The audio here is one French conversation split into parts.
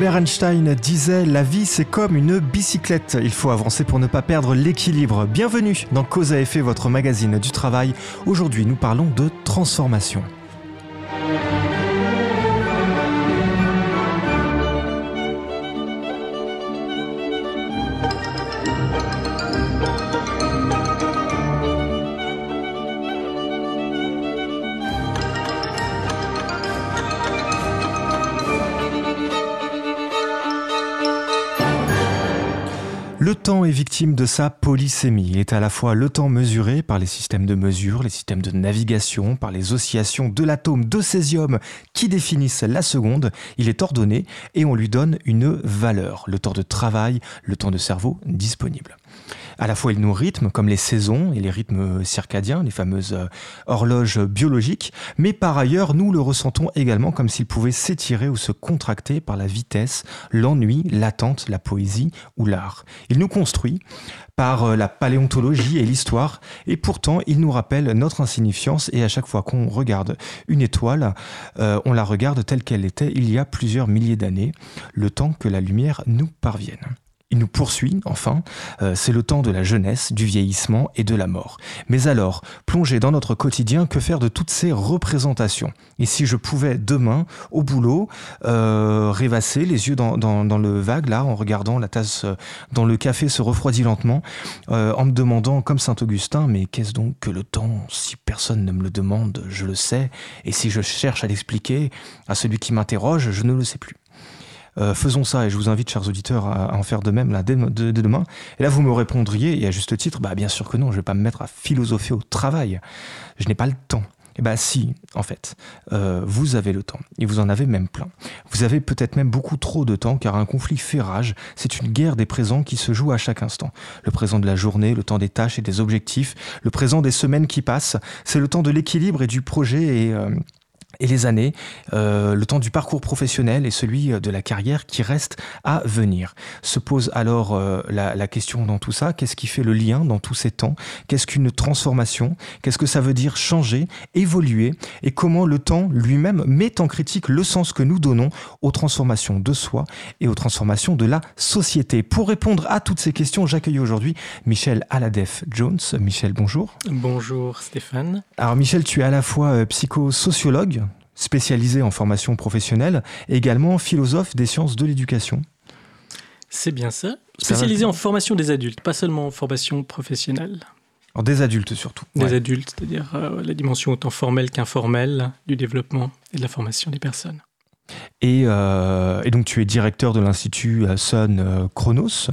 Albert Einstein disait La vie c'est comme une bicyclette, il faut avancer pour ne pas perdre l'équilibre. Bienvenue dans Cause à effet, votre magazine du travail. Aujourd'hui nous parlons de transformation. Est victime de sa polysémie. Il est à la fois le temps mesuré par les systèmes de mesure, les systèmes de navigation, par les oscillations de l'atome de césium qui définissent la seconde. Il est ordonné et on lui donne une valeur, le temps de travail, le temps de cerveau disponible. À la fois, il nous rythme, comme les saisons et les rythmes circadiens, les fameuses euh, horloges biologiques, mais par ailleurs, nous le ressentons également comme s'il pouvait s'étirer ou se contracter par la vitesse, l'ennui, l'attente, la poésie ou l'art. Il nous construit par euh, la paléontologie et l'histoire, et pourtant il nous rappelle notre insignifiance, et à chaque fois qu'on regarde une étoile, euh, on la regarde telle qu'elle était il y a plusieurs milliers d'années, le temps que la lumière nous parvienne. Il nous poursuit, enfin, euh, c'est le temps de la jeunesse, du vieillissement et de la mort. Mais alors, plongé dans notre quotidien, que faire de toutes ces représentations? Et si je pouvais demain, au boulot, euh, rêvasser, les yeux dans, le vague, là, en regardant la tasse euh, dans le café se refroidit lentement, en me demandant, comme Saint Augustin, mais qu'est-ce donc que le temps Si personne ne me le demande, je le sais, et si je cherche à l'expliquer à celui qui m'interroge, je ne le sais plus. Euh, faisons ça et je vous invite, chers auditeurs, à, en faire de même là, dès, demain. Et là, vous me répondriez, et à juste titre, bah, bien sûr que non, je ne vais pas me mettre à philosopher au travail. Je n'ai pas le temps. Eh bien si, en fait, euh, vous avez le temps, et vous en avez même plein. Vous avez peut-être même beaucoup trop de temps, car un conflit fait rage, c'est une guerre des présents qui se joue à chaque instant. Le présent de la journée, le temps des tâches et des objectifs, le présent des semaines qui passent, c'est le temps de l'équilibre et du projet et... Euh, et les années, euh, le temps du parcours professionnel et celui euh, de la carrière qui reste à venir. Se pose alors euh, la, question dans tout ça, qu'est-ce qui fait le lien dans tous ces temps? Qu'est-ce qu'une transformation? Qu'est-ce que ça veut dire changer, évoluer? Et comment le temps lui-même met en critique le sens que nous donnons aux transformations de soi et aux transformations de la société? Pour répondre à toutes ces questions, j'accueille aujourd'hui Michel Aladef Jones. Michel, bonjour. Bonjour Stéphane. Alors Michel, tu es à la fois psychosociologue, spécialisé en formation professionnelle, également philosophe des sciences de l'éducation. C'est bien ça. Spécialisé en formation des adultes, pas seulement en formation professionnelle. Alors des adultes surtout. Des adultes, c'est-à-dire euh, la dimension autant formelle qu'informelle du développement et de la formation des personnes. Et, euh, et donc tu es directeur de l'Institut Sun Chronos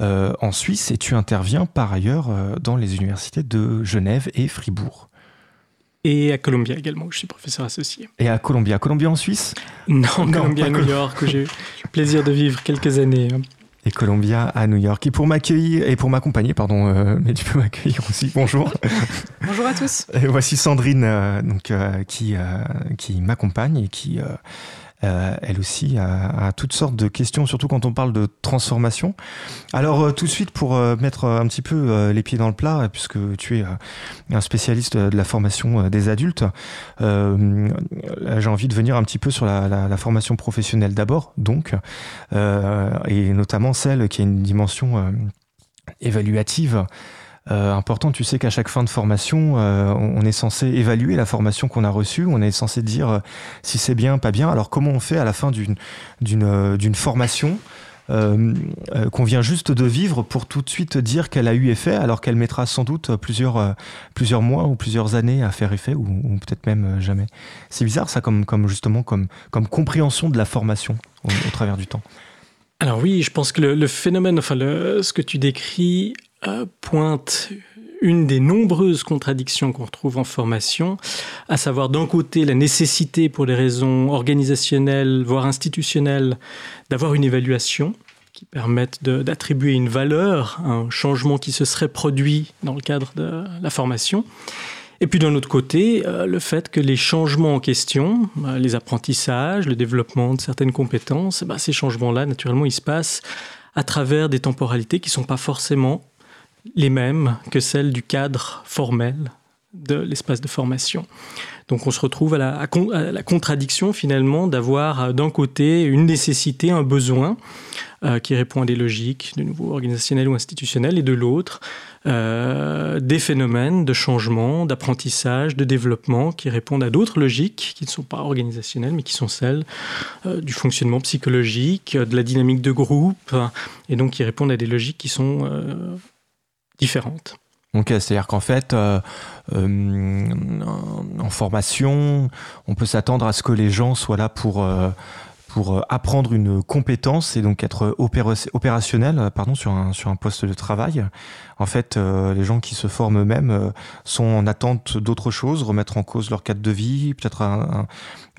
euh, en Suisse et tu interviens par ailleurs dans les universités de Genève et Fribourg. Et à Columbia également, où je suis professeur associé. Et à Columbia Columbia en Suisse Non, Columbia à New York, où j'ai eu le plaisir de vivre quelques années. Et Columbia à New York. Et pour m'accueillir, et pour m'accompagner, pardon, euh, mais tu peux m'accueillir aussi. Bonjour. Bonjour à tous. Et voici Sandrine, euh, donc, euh, qui, qui m'accompagne et qui euh, elle aussi a, toutes sortes de questions, surtout quand on parle de transformation. Alors euh, tout de suite, pour euh, mettre un petit peu les pieds dans le plat, puisque tu es un spécialiste de la formation des adultes, j'ai envie de venir un petit peu sur la, formation professionnelle d'abord, donc, et notamment celle qui a une dimension évaluative euh, important. Tu sais qu'à chaque fin de formation, euh, on est censé évaluer la formation qu'on a reçue. On est censé dire euh, si c'est bien, pas bien. Alors comment on fait à la fin d'une formation qu'on vient juste de vivre pour tout de suite dire qu'elle a eu effet alors qu'elle mettra sans doute plusieurs, mois ou plusieurs années à faire effet ou, peut-être même jamais. C'est bizarre ça comme, justement comme, compréhension de la formation au, travers du temps. Alors oui, je pense que le, phénomène, enfin ce que tu décris euh, pointe une des nombreuses contradictions qu'on retrouve en formation, à savoir d'un côté la nécessité pour des raisons organisationnelles, voire institutionnelles, d'avoir une évaluation qui permette d'attribuer une valeur à un changement qui se serait produit dans le cadre de la formation. Et puis d'un autre côté, euh, le fait que les changements en question, euh, les apprentissages, le développement de certaines compétences, bah, ces changements-là, naturellement, ils se passent à travers des temporalités qui ne sont pas forcément les mêmes que celles du cadre formel de l'espace de formation. Donc on se retrouve à la, contradiction finalement d'avoir d'un côté une nécessité, un besoin qui répond à des logiques de nouveau organisationnelles ou institutionnelles, et de l'autre euh, des phénomènes de changement, d'apprentissage, de développement qui répondent à d'autres logiques qui ne sont pas organisationnelles, mais qui sont celles euh, du fonctionnement psychologique, de la dynamique de groupe, et donc qui répondent à des logiques qui sont euh, différentes. C'est-à-dire qu'en fait, en formation, on peut s'attendre à ce que les gens soient là pour pour euh, apprendre une compétence et donc être opérationnel euh, pardon, sur, un, sur un poste de travail. En fait, euh, les gens qui se forment eux-mêmes sont en attente d'autre chose, remettre en cause leur cadre de vie, peut-être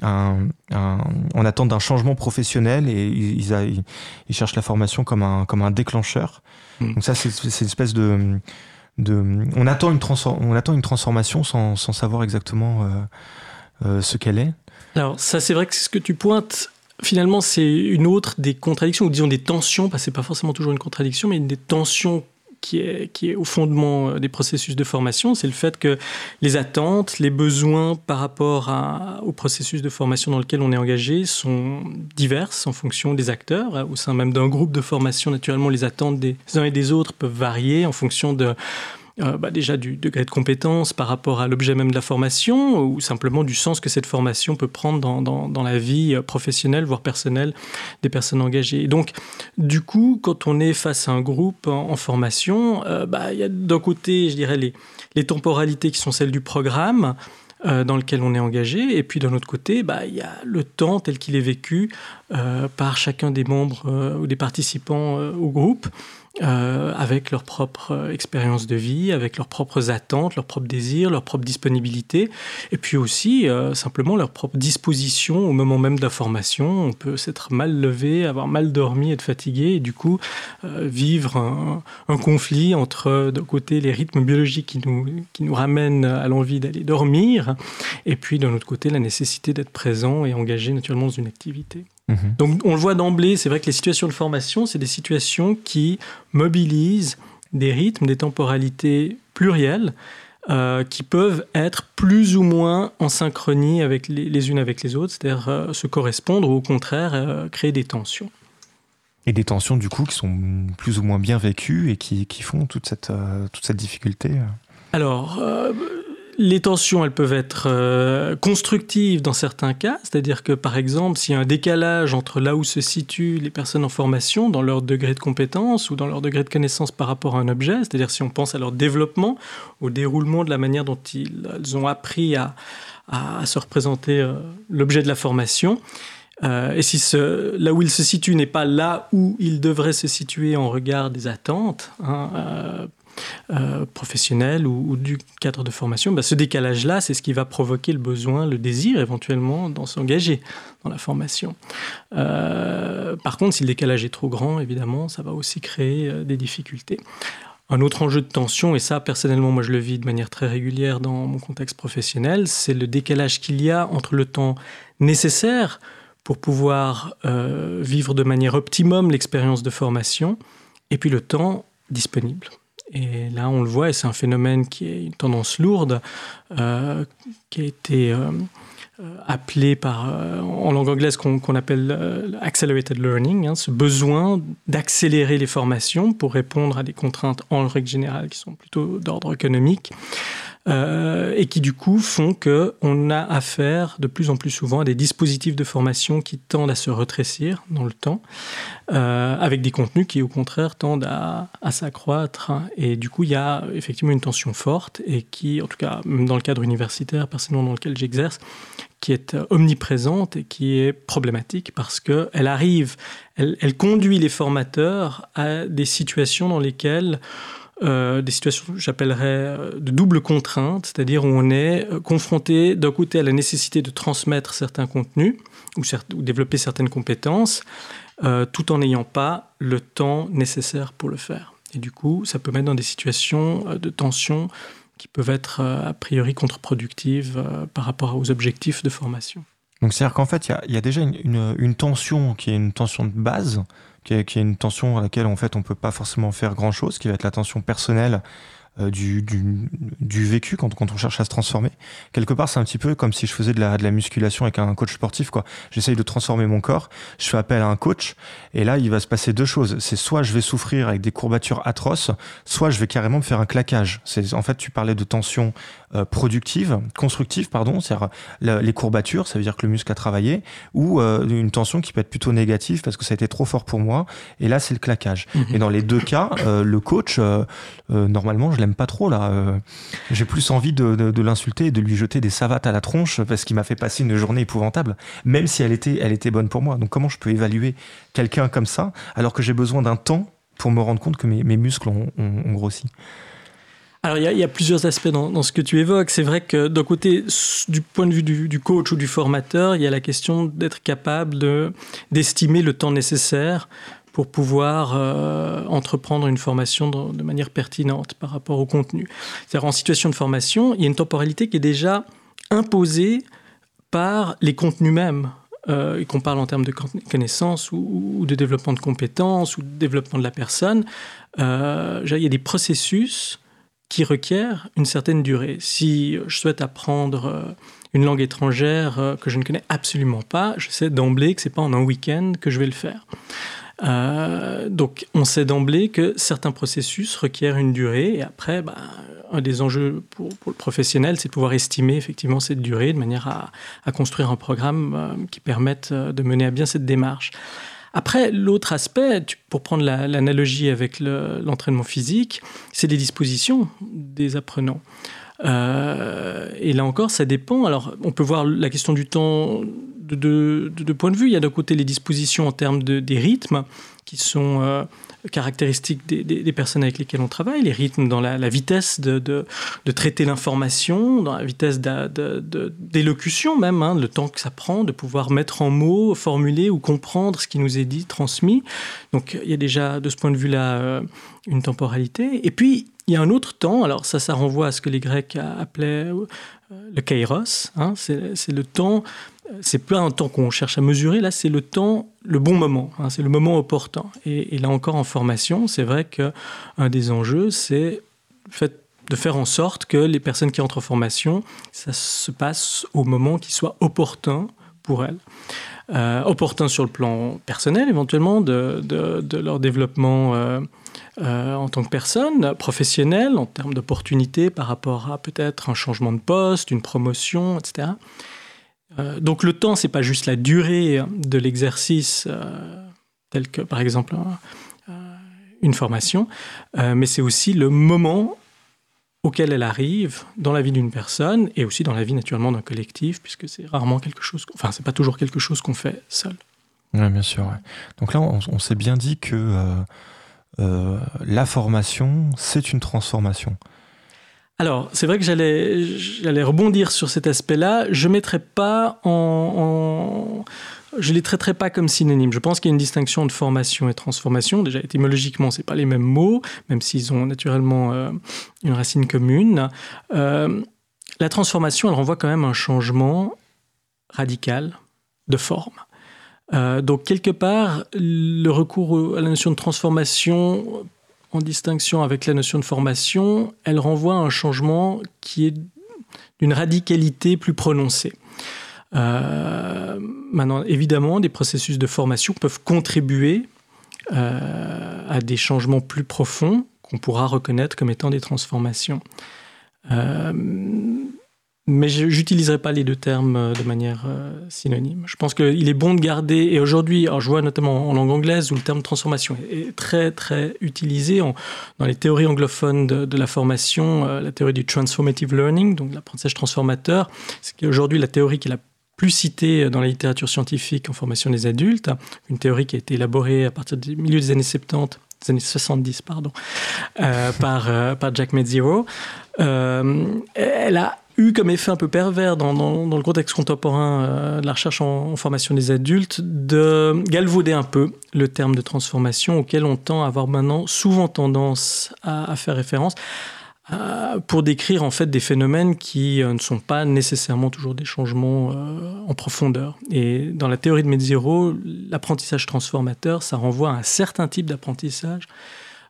en attente d'un changement professionnel et ils, ils, cherchent la formation comme un, comme un déclencheur. Mmh. Donc ça, c'est une espèce de... de on, attend une on attend une transformation sans, sans savoir exactement ce qu'elle est. Alors ça, c'est vrai que c'est ce que tu pointes finalement, c'est une autre des contradictions, ou disons des tensions, parce que c'est pas forcément toujours une contradiction, mais une des tensions qui est, au fondement euh, des processus de formation, c'est le fait que les attentes, les besoins par rapport au processus de formation dans lequel on est engagé sont diverses en fonction des acteurs. Au sein même d'un groupe de formation, naturellement, les attentes des uns et des autres peuvent varier en fonction de euh, bah, déjà du degré de compétence par rapport à l'objet même de la formation ou simplement du sens que cette formation peut prendre dans, dans, la vie euh, professionnelle, voire personnelle des personnes engagées. Donc, du coup, quand on est face à un groupe en, formation, euh, bah, il y a d'un côté, je dirais, les, les temporalités qui sont celles du programme, dans lequel on est engagé. Et puis d'un autre côté, bah, il y a le temps tel qu'il est vécu par chacun des membres ou des participants au groupe. Euh, avec leur propre euh, expérience de vie, avec leurs propres attentes, leurs propres désirs, leur propre disponibilité, et puis aussi euh, simplement leur propre disposition au moment même de la formation. On peut s'être mal levé, avoir mal dormi, être fatigué, et du coup vivre un, conflit entre d'un côté les rythmes biologiques qui nous, qui nous ramènent à l'envie d'aller dormir, et puis d'un autre côté la nécessité d'être présent et engagé naturellement dans une activité. Mhm. Donc on le voit d'emblée, c'est vrai que les situations de formation, c'est des situations qui mobilisent des rythmes, des temporalités plurielles euh, qui peuvent être plus ou moins en synchronie avec les, unes avec les autres, c'est-à-dire euh, se correspondre ou au contraire euh, créer des tensions. Et des tensions du coup qui sont plus ou moins bien vécues et qui, qui font toute cette, toute cette difficulté Alors, les tensions, elles peuvent être euh, constructives dans certains cas, c'est-à-dire que par exemple, s'il y a un décalage entre là où se situent les personnes en formation, dans leur degré de compétence ou dans leur degré de connaissance par rapport à un objet, c'est-à-dire si on pense à leur développement, au déroulement de la manière dont ils, ont appris à, se représenter euh, l'objet de la formation, euh, et si là où ils se situent n'est pas là où ils devraient se situer en regard des attentes, hein, professionnel ou, du cadre de formation, bah, ce décalage-là, c'est ce qui va provoquer le besoin, le désir éventuellement d'en s'engager dans la formation. Euh, par contre, si le décalage est trop grand, évidemment, ça va aussi créer euh, des difficultés. Un autre enjeu de tension, et ça personnellement moi je le vis de manière très régulière dans mon contexte professionnel, c'est le décalage qu'il y a entre le temps nécessaire pour pouvoir vivre de manière optimum l'expérience de formation et puis le temps disponible. Et là, on le voit, et c'est un phénomène qui est une tendance lourde, euh, qui a été euh, euh, appelé par, en langue anglaise qu'on appelle accelerated learning, hein, ce besoin d'accélérer les formations pour répondre à des contraintes en règle générale qui sont plutôt d'ordre économique. Euh, et qui du coup font qu'on a affaire de plus en plus souvent à des dispositifs de formation qui tendent à se rétrécir dans le temps, euh, avec des contenus qui au contraire tendent à, s'accroître. Et du coup, il y a effectivement une tension forte et qui, en tout cas, même dans le cadre universitaire, personnellement dans lequel j'exerce, qui est omniprésente et qui est problématique parce qu'elle arrive, elle conduit les formateurs à des situations dans lesquelles euh, des situations que j'appellerais euh, de double contrainte, c'est-à-dire où on est euh, confronté d'un côté à la nécessité de transmettre certains contenus ou, développer certaines compétences, tout en n'ayant pas le temps nécessaire pour le faire. Et du coup, ça peut mettre dans des situations de tension qui peuvent être a priori contre-productives par rapport aux objectifs de formation. Donc c'est-à-dire qu'en fait, il y, a déjà une, tension qui est une tension de base, qui est, une tension à laquelle en fait on peut pas forcément faire grand chose, qui va être la tension personnelle euh, du, du, vécu quand, quand, on cherche à se transformer. Quelque part, c'est un petit peu comme si je faisais de la, de la musculation avec un coach sportif. quoi. J'essaye de transformer mon corps, je fais appel à un coach, et là, il va se passer deux choses. C'est soit je vais souffrir avec des courbatures atroces, soit je vais carrément me faire un claquage. C'est En fait, tu parlais de tension productive, constructive, pardon, c'est-à-dire les courbatures, ça veut dire que le muscle a travaillé, ou euh, une tension qui peut être plutôt négative parce que ça a été trop fort pour moi, et là, c'est le claquage. Mhm. Et dans les deux cas, le coach, normalement, je l'aime pas trop là. Euh, j'ai plus envie de, l'insulter et de lui jeter des savates à la tronche parce qu'il m'a fait passer une journée épouvantable, même si elle était, elle était bonne pour moi. Donc comment je peux évaluer quelqu'un comme ça alors que j'ai besoin d'un temps pour me rendre compte que mes, muscles ont, grossi? Alors, il y, a plusieurs aspects dans, ce que tu évoques. C'est vrai que d'un côté, du point de vue du, coach ou du formateur, il y a la question d'être capable d'estimer le temps nécessaire pour pouvoir euh, entreprendre une formation de, manière pertinente par rapport au contenu. C'est-à-dire en situation de formation, il y a une temporalité qui est déjà imposée par les contenus mêmes. Euh, qu'on parle en termes de connaissances ou, de développement de compétences ou de développement de la personne, euh, il y a des processus qui requièrent une certaine durée. Si je souhaite apprendre une langue étrangère que je ne connais absolument pas, je sais d'emblée que ce n'est pas en un week-end que je vais le faire. Euh, donc on sait d'emblée que certains processus requièrent une durée et après, bah, un des enjeux pour, le professionnel, c'est de pouvoir estimer effectivement cette durée de manière à, construire un programme euh, qui permette euh, de mener à bien cette démarche. Après, l'autre aspect, pour prendre l'analogie avec l'entraînement physique, c'est les dispositions des apprenants. et là encore, ça dépend. Alors, on peut voir la question du temps de deux points de vue. Il y a d'un côté les dispositions en termes de, des rythmes qui sont euh, caractéristiques des, personnes avec lesquelles on travaille, les rythmes dans la, vitesse de, de, traiter l'information, dans la vitesse d'élocution même, hein, le temps que ça prend de pouvoir mettre en mots, formuler ou comprendre ce qui nous est dit, transmis. Donc il y a déjà de ce point de vue-là euh, une temporalité. Et puis il y a un autre temps, alors ça, ça renvoie à ce que les Grecs appelaient euh, le kairos, hein, c'est le temps c'est pas un temps qu'on cherche à mesurer, là c'est le temps, le bon moment, hein, c'est le moment opportun. Et, là encore en formation, c'est vrai qu'un des enjeux, c'est de faire en sorte que les personnes qui entrent en formation, ça se passe au moment qui soit opportun pour elles. Euh, opportun sur le plan personnel éventuellement, de, leur développement euh, euh, en tant que personne, professionnel, en termes d'opportunités par rapport à peut-être un changement de poste, une promotion, etc. Euh, donc le temps, c'est pas juste la durée de l'exercice, euh, tel que par exemple euh, une formation, mais c'est aussi le moment auquel elle arrive dans la vie d'une personne et aussi dans la vie naturellement d'un collectif, puisque c'est rarement quelque chose, enfin c'est pas toujours quelque chose qu'on fait seul. Oui, bien sûr. Donc là, on s'est bien dit que la formation, c'est une transformation. Alors, c'est vrai que j'allais, rebondir sur cet aspect-là. Je mettrais pas en, je les traiterai pas comme synonymes. Je pense qu'il y a une distinction de formation et transformation. Déjà étymologiquement, c'est pas les mêmes mots, même s'ils ont naturellement euh, une racine commune. Euh, la transformation, elle renvoie quand même un changement radical de forme. Euh, donc quelque part, le recours à la notion de transformation en distinction avec la notion de formation, elle renvoie à un changement qui est d'une radicalité plus prononcée. Euh, maintenant, évidemment, des processus de formation peuvent contribuer euh, à des changements plus profonds qu'on pourra reconnaître comme étant des transformations. Euh, mais je n'utiliserai pas les deux termes euh, de manière euh, synonyme. Je pense qu'il est bon de garder, et aujourd'hui, je vois notamment en langue anglaise où le terme transformation est très très utilisé dans les théories anglophones de, la formation, euh, la théorie du transformative learning, donc l'apprentissage transformateur, c'est aujourd'hui la théorie qui est la plus citée dans la littérature scientifique en formation des adultes, une théorie qui a été élaborée à partir du milieu des années 70 des années 70, pardon, par, par Jack Medziro. elle a eu comme effet un peu pervers dans, le contexte contemporain euh, de la recherche en, formation des adultes de galvauder un peu le terme de transformation auquel on tend à avoir maintenant souvent tendance à, faire référence euh, pour décrire en fait des phénomènes qui euh, ne sont pas nécessairement toujours des changements en profondeur. Et dans la théorie de Medziro, l'apprentissage transformateur, ça renvoie à un certain type d'apprentissage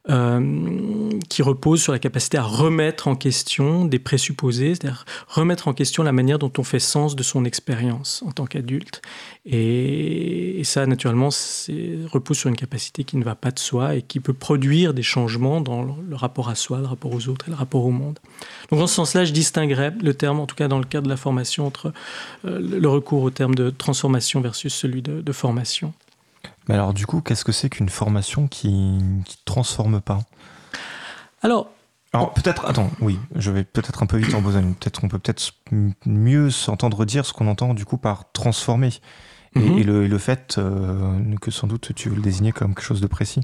euh, qui repose sur la capacité à remettre en question des présupposés, c'est-à-dire remettre en question la manière dont on fait sens de son expérience en tant qu'adulte. Et, ça, naturellement, repose sur une capacité qui ne va pas de soi et qui peut produire des changements dans le rapport à soi, le rapport aux autres et le rapport au monde. Donc, dans ce sens-là, je distinguerais le terme, en tout cas dans le cadre de la formation, entre euh, le recours au terme de transformation versus celui de, formation. Mais alors, du coup, qu'est-ce que c'est qu'une formation qui ne transforme pas? Alors, alors peut-être, attends, oui, je vais peut-être un peu vite en besogne. Peut-être on peut peut-être mieux s'entendre dire ce qu'on entend du coup par transformer. Et, mhm. le, fait euh, que sans doute tu veux le désigner comme quelque chose de précis.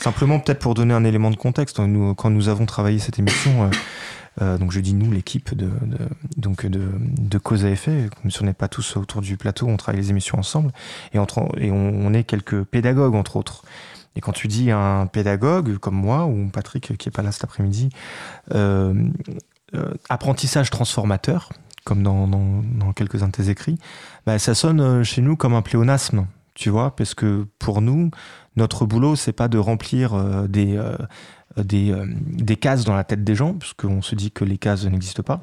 Simplement peut-être pour donner un élément de contexte, nous, quand nous avons travaillé cette émission, euh, euh, donc je dis nous, l'équipe de, de, cause à effet, comme si on n'est pas tous autour du plateau, on travaille les émissions ensemble, et, on, est quelques pédagogues entre autres. Et quand tu dis un pédagogue comme moi ou Patrick qui est pas là cet après-midi, euh, euh, apprentissage transformateur, comme dans, dans, quelques-uns de tes écrits, bah, ça sonne chez nous comme un pléonasme, tu vois, parce que pour nous, notre boulot, c'est pas de remplir des, des, des cases dans la tête des gens, puisqu'on se dit que les cases n'existent pas,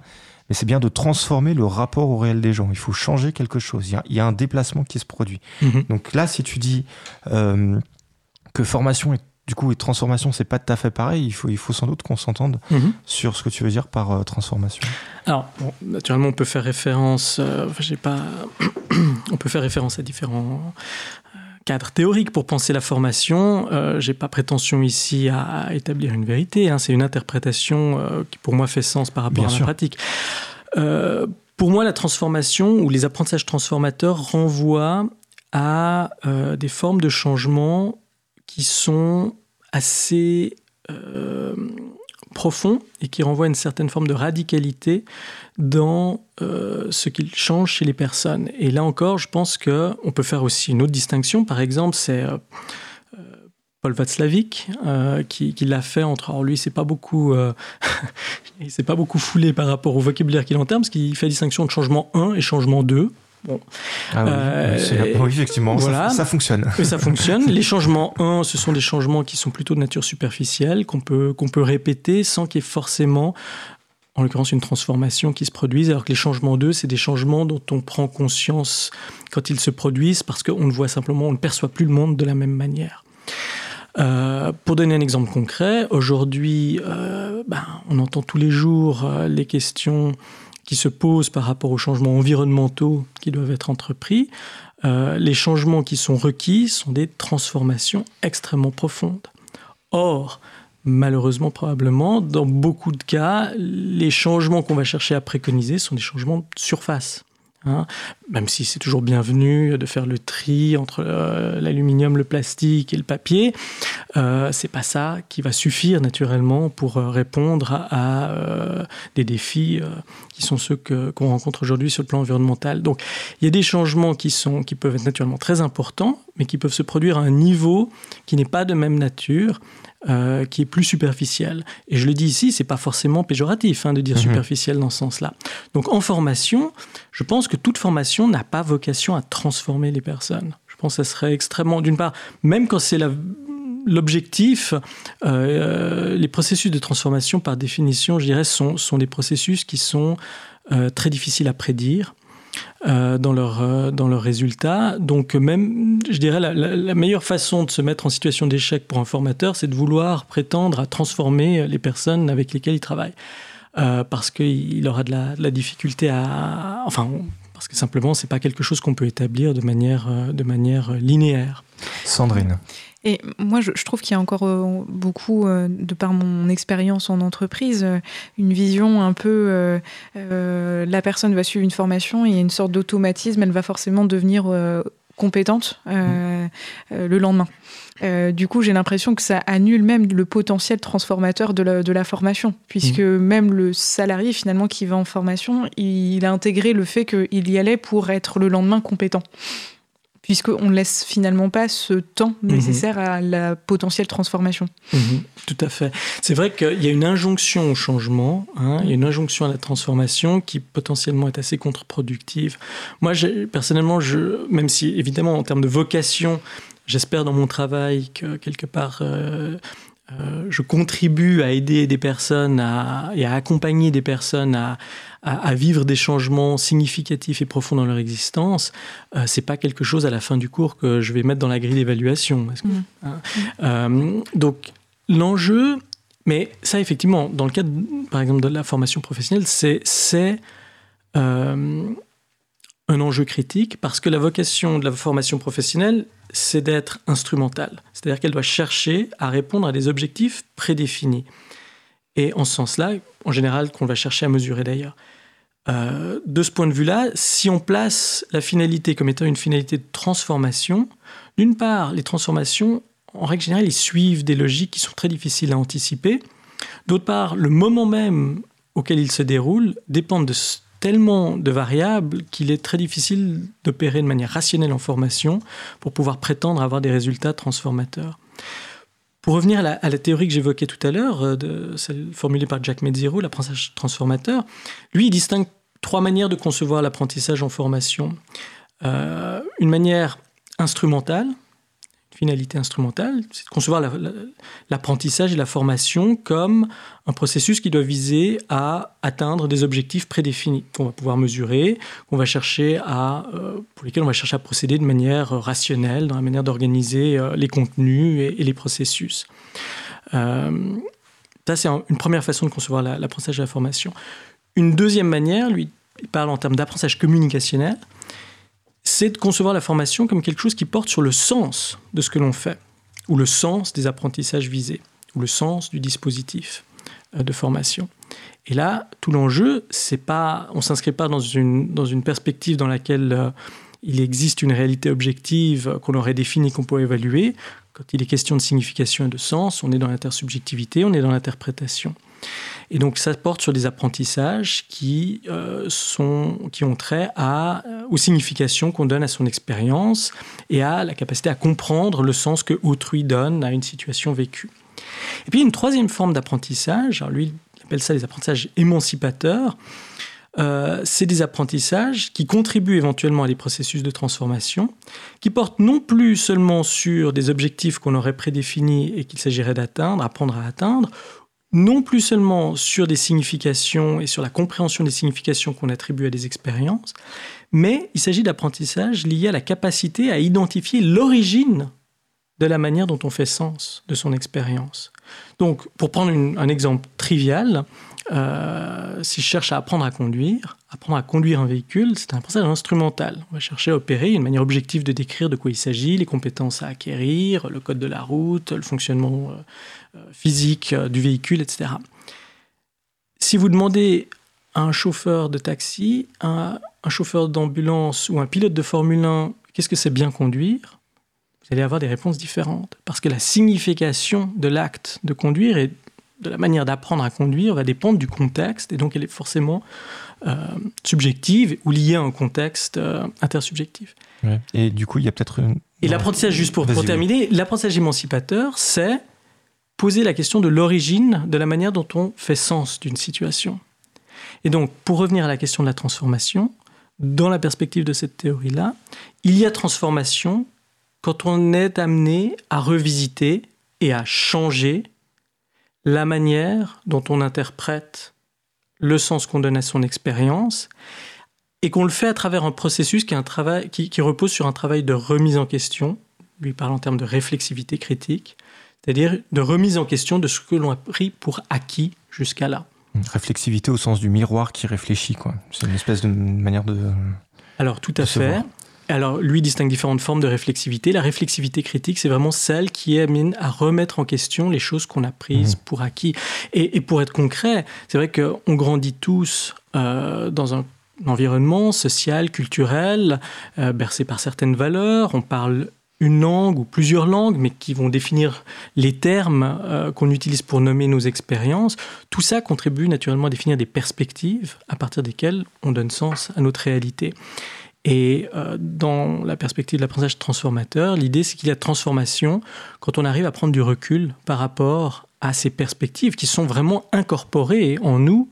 mais c'est bien de transformer le rapport au réel des gens. Il faut changer quelque chose. Il y a, un déplacement qui se produit. Mm-hmm. Donc là, si tu dis que formation et du coup et transformation c'est pas tout à fait pareil. Il faut, il faut sans doute qu'on s'entende mhm. sur ce que tu veux dire par euh, transformation. Alors naturellement on peut faire référence, euh, j'ai pas, on peut faire référence à différents euh, cadres théoriques pour penser la formation. Euh, j'ai pas prétention ici à, établir une vérité. Hein. c'est une interprétation qui pour moi fait sens par rapport à la pratique. pour moi, la transformation ou les apprentissages transformateurs renvoient à des formes de changement qui sont assez euh, profonds et qui renvoient à une certaine forme de radicalité dans euh, ce qu'ils changent chez les personnes. Et là encore, je pense qu'on peut faire aussi une autre distinction. Par exemple, c'est euh, Paul Václavic qui, l'a fait entre. Alors lui, c'est pas beaucoup, il s'est pas beaucoup foulé par rapport au vocabulaire qu'il entend, parce qu'il fait la distinction de changement 1 et changement 2. Bon. Ah euh, oui, effectivement, ça, ça, fonctionne. ça fonctionne. Les changements 1, ce sont des changements qui sont plutôt de nature superficielle, qu'on peut, qu'on peut répéter sans qu'il y ait forcément, en l'occurrence, une transformation qui se produise, alors que les changements 2, c'est des changements dont on prend conscience quand ils se produisent, parce qu'on ne voit simplement, on ne perçoit plus le monde de la même manière. Euh, pour donner un exemple concret, aujourd'hui, euh, ben, on entend tous les jours les questions qui se posent par rapport aux changements environnementaux qui doivent être entrepris, euh, les changements qui sont requis sont des transformations extrêmement profondes. Or, malheureusement, probablement, dans beaucoup de cas, les changements qu'on va chercher à préconiser sont des changements de surface. Hein. même si c'est toujours bienvenu de faire le tri entre euh, l'aluminium, le plastique et le papier, euh, c'est pas ça qui va suffire naturellement pour euh, répondre à, euh, des défis qui sont ceux qu'on rencontre aujourd'hui sur le plan environnemental. Donc il y a des changements qui, sont, qui peuvent être naturellement très importants, mais qui peuvent se produire à un niveau qui n'est pas de même nature euh, qui est plus superficielle. Et je le dis ici, c'est pas forcément péjoratif hein, de dire mhm. superficiel dans ce sens-là. Donc en formation, je pense que toute formation n'a pas vocation à transformer les personnes. Je pense que ça serait extrêmement, d'une part, même quand c'est l'objectif, euh, les processus de transformation, par définition, je dirais, sont, sont des processus qui sont euh, très difficiles à prédire. Euh, dans leurs euh, dans leurs résultats. Donc même, je dirais, la, meilleure façon de se mettre en situation d'échec pour un formateur, c'est de vouloir prétendre à transformer les personnes avec lesquelles il travaille. Euh, parce qu'il aura de la, difficulté à... Enfin, parce que simplement, c'est pas quelque chose qu'on peut établir de manière, de manière linéaire. Sandrine. Et moi, je, trouve qu'il y a encore euh, beaucoup, euh, de par mon expérience en entreprise, euh, une vision un peu la personne va suivre une formation et il y a une sorte d'automatisme, elle va forcément devenir compétente mmh. le lendemain. du coup, j'ai l'impression que ça annule même le potentiel transformateur de la, de la formation, puisque mmh. même le salarié finalement qui va en formation, il a intégré le fait qu'il y allait pour être le lendemain compétent puisqu'on ne laisse finalement pas ce temps mhm. nécessaire à la potentielle transformation. Mhm. tout à fait. C'est vrai qu'il y a une injonction au changement, hein, il y a une injonction à la transformation qui potentiellement est assez contre-productive. Moi, personnellement, je, même si évidemment en termes de vocation, j'espère dans mon travail que quelque part... Euh, euh, je contribue à aider des personnes et à accompagner des personnes à, vivre des changements significatifs et profonds dans leur existence, euh, c'est pas quelque chose à la fin du cours que je vais mettre dans la grille d'évaluation. Mmh. Hein. Euh, donc l'enjeu, mais ça effectivement, dans le cadre par exemple de la formation professionnelle, c'est un enjeu critique parce que la vocation de la formation professionnelle, c'est d'être instrumentale. C'est-à-dire qu'elle doit chercher à répondre à des objectifs prédéfinis. Et en ce sens-là, en général, qu'on va chercher à mesurer d'ailleurs. Euh, de ce point de vue-là, si on place la finalité comme étant une finalité de transformation, d'une part, les transformations, en règle générale, ils suivent des logiques qui sont très difficiles à anticiper. D'autre part, le moment même auquel ils se déroulent dépend de tellement de variables qu'il est très difficile d'opérer de manière rationnelle en formation pour pouvoir prétendre avoir des résultats transformateurs. Pour revenir à la, théorie que j'évoquais tout à l'heure, euh, celle formulée par Jack Mezziro, l'apprentissage transformateur, lui, il distingue trois manières de concevoir l'apprentissage en formation. Euh, une manière instrumentale, finalité instrumentale, c'est de concevoir l'apprentissage et la formation comme un processus qui doit viser à atteindre des objectifs prédéfinis qu'on va pouvoir mesurer, qu'on va chercher à, euh, pour lesquels on va chercher à procéder de manière rationnelle dans la manière d'organiser euh, les contenus et, les processus. Euh, ça, c'est une première façon de concevoir l'apprentissage et la formation. Une deuxième manière, lui, il parle en termes d'apprentissage communicationnel c'est de concevoir la formation comme quelque chose qui porte sur le sens de ce que l'on fait, ou le sens des apprentissages visés, ou le sens du dispositif euh, de formation. Et là, tout l'enjeu, c'est pas, on s'inscrit pas dans une, dans une perspective dans laquelle euh, il existe une réalité objective qu'on aurait définie, qu'on peut évaluer. Quand il est question de signification et de sens, on est dans l'intersubjectivité, on est dans l'interprétation. Et donc ça porte sur des apprentissages qui, euh, sont, qui ont trait à, euh, aux significations qu'on donne à son expérience et à la capacité à comprendre le sens que autrui donne à une situation vécue. Et puis une troisième forme d'apprentissage, lui il appelle ça les apprentissages émancipateurs, euh, c'est des apprentissages qui contribuent éventuellement à des processus de transformation, qui portent non plus seulement sur des objectifs qu'on aurait prédéfinis et qu'il s'agirait d'atteindre, apprendre à atteindre, non plus seulement sur des significations et sur la compréhension des significations qu'on attribue à des expériences, mais il s'agit d'apprentissage lié à la capacité à identifier l'origine de la manière dont on fait sens de son expérience. Donc, pour prendre un exemple trivial, euh, si je cherche à apprendre à conduire, apprendre à conduire un véhicule, c'est un apprentissage instrumental. On va chercher à opérer une manière objective de décrire de quoi il s'agit, les compétences à acquérir, le code de la route, le fonctionnement euh, physique euh, du véhicule, etc. Si vous demandez à un chauffeur de taxi, un, un chauffeur d'ambulance ou un pilote de Formule 1 qu'est-ce que c'est bien conduire, vous allez avoir des réponses différentes. Parce que la signification de l'acte de conduire et de la manière d'apprendre à conduire va dépendre du contexte et donc elle est forcément euh, subjective ou liée à un contexte intersubjectif. Et du coup, il y a peut-être une... Et l'apprentissage, juste pour, pour terminer, l'apprentissage émancipateur, c'est poser la question de l'origine de la manière dont on fait sens d'une situation. Et donc, pour revenir à la question de la transformation, dans la perspective de cette théorie-là, il y a transformation quand on est amené à revisiter et à changer la manière dont on interprète le sens qu'on donne à son expérience et qu'on le fait à travers un processus qui, un travail, qui, qui repose sur un travail de remise en question, lui parle en termes de réflexivité critique, c'est-à-dire de remise en question de ce que l'on a pris pour acquis jusqu'à là. réflexivité au sens du miroir qui réfléchit, quoi. C'est une espèce de manière de. Alors, tout à fait. Alors, lui distingue différentes formes de réflexivité. La réflexivité critique, c'est vraiment celle qui amène à remettre en question les choses qu'on a prises mmh. pour acquis. Et, pour être concret, c'est vrai qu'on grandit tous euh, dans un environnement social, culturel, euh, bercé par certaines valeurs. On parle une langue ou plusieurs langues, mais qui vont définir les termes euh, qu'on utilise pour nommer nos expériences, tout ça contribue naturellement à définir des perspectives à partir desquelles on donne sens à notre réalité. Et euh, dans la perspective de l'apprentissage transformateur, l'idée c'est qu'il y a transformation quand on arrive à prendre du recul par rapport à ces perspectives qui sont vraiment incorporées en nous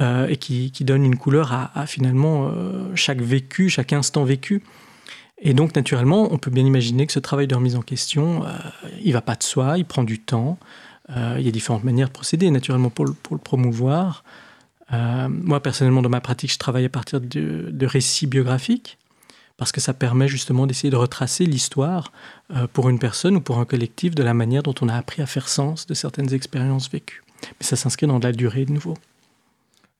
euh, et qui, donnent une couleur à, finalement chaque vécu, chaque instant vécu. Et donc, naturellement, on peut bien imaginer que ce travail de remise en question, euh, il va pas de soi, il prend du temps. il y a différentes manières de procéder, naturellement, pour le, promouvoir. moi, personnellement, dans ma pratique, je travaille à partir de, de récits biographiques parce que ça permet justement d'essayer de retracer l'histoire pour une personne ou pour un collectif de la manière dont on a appris à faire sens de certaines expériences vécues. Mais ça s'inscrit dans de la durée de nouveau.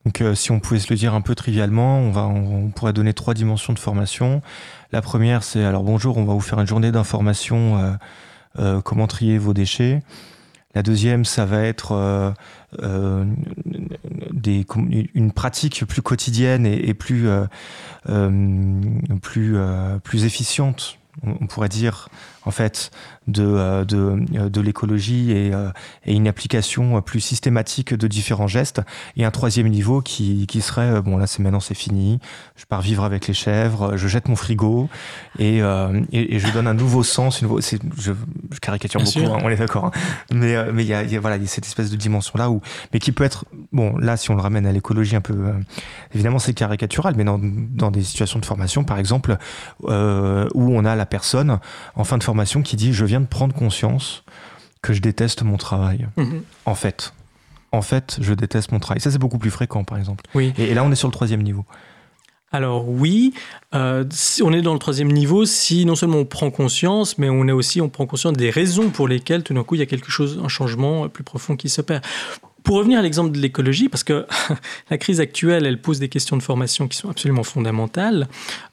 Donc, euh, si on pouvait se le dire un peu trivialement, on, va, on, pourrait donner trois dimensions de formation. La première, c'est alors bonjour, on va vous faire une journée d'information, euh, euh, comment trier vos déchets. La deuxième, ça va être une pratique plus quotidienne et, et plus, plus, plus efficiente, on pourrait dire, en fait, de, euh, de, euh, de l'écologie et, euh, et, une application plus systématique de différents gestes. Et un troisième niveau qui, qui serait, bon là c'est maintenant c'est fini, je pars vivre avec les chèvres, je jette mon frigo et, et, et je donne un nouveau sens. Une, je, je caricature Bien beaucoup, hein, on est d'accord. Hein. Mais mais il y a, y a, voilà, y a cette espèce de dimension là où, mais qui peut être, bon là si on le ramène à l'écologie un peu, évidemment c'est caricatural, mais dans, dans des situations de formation par exemple, où on a la personne en fin de formation qui dit je viens de prendre conscience que je déteste mon travail. Mmh. En fait. En fait, je déteste mon travail. Ça, c'est beaucoup plus fréquent, par exemple. Oui. Et, et, là, on est sur le troisième niveau. Alors oui, euh, on est dans le troisième niveau si non seulement on prend conscience, mais on est aussi on prend conscience des raisons pour lesquelles tout d'un coup il y a quelque chose, un changement plus profond qui s'opère. Pour revenir à l'exemple de l'écologie, parce que la crise actuelle, elle pose des questions de formation qui sont absolument fondamentales.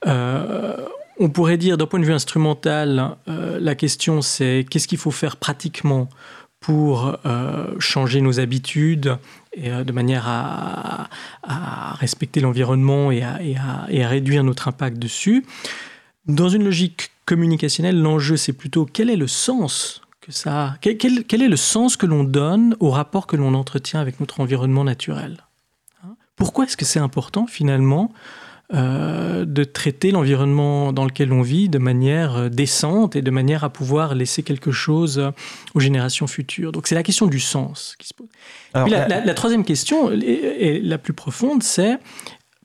Euh, on pourrait dire d'un point de vue instrumental, euh, la question c'est qu'est-ce qu'il faut faire pratiquement pour euh, changer nos habitudes et, euh, de manière à, respecter l'environnement et, à, réduire notre impact dessus. Dans une logique communicationnelle, l'enjeu c'est plutôt quel est le sens que ça quel, quel, quel est le sens que l'on donne au rapport que l'on entretient avec notre environnement naturel hein? Pourquoi est-ce que c'est important finalement euh, de traiter l'environnement dans lequel on vit de manière euh, décente et de manière à pouvoir laisser quelque chose euh, aux générations futures. Donc c'est la question du sens qui se pose. Alors, la, la, la, troisième question, et, et la plus profonde, c'est,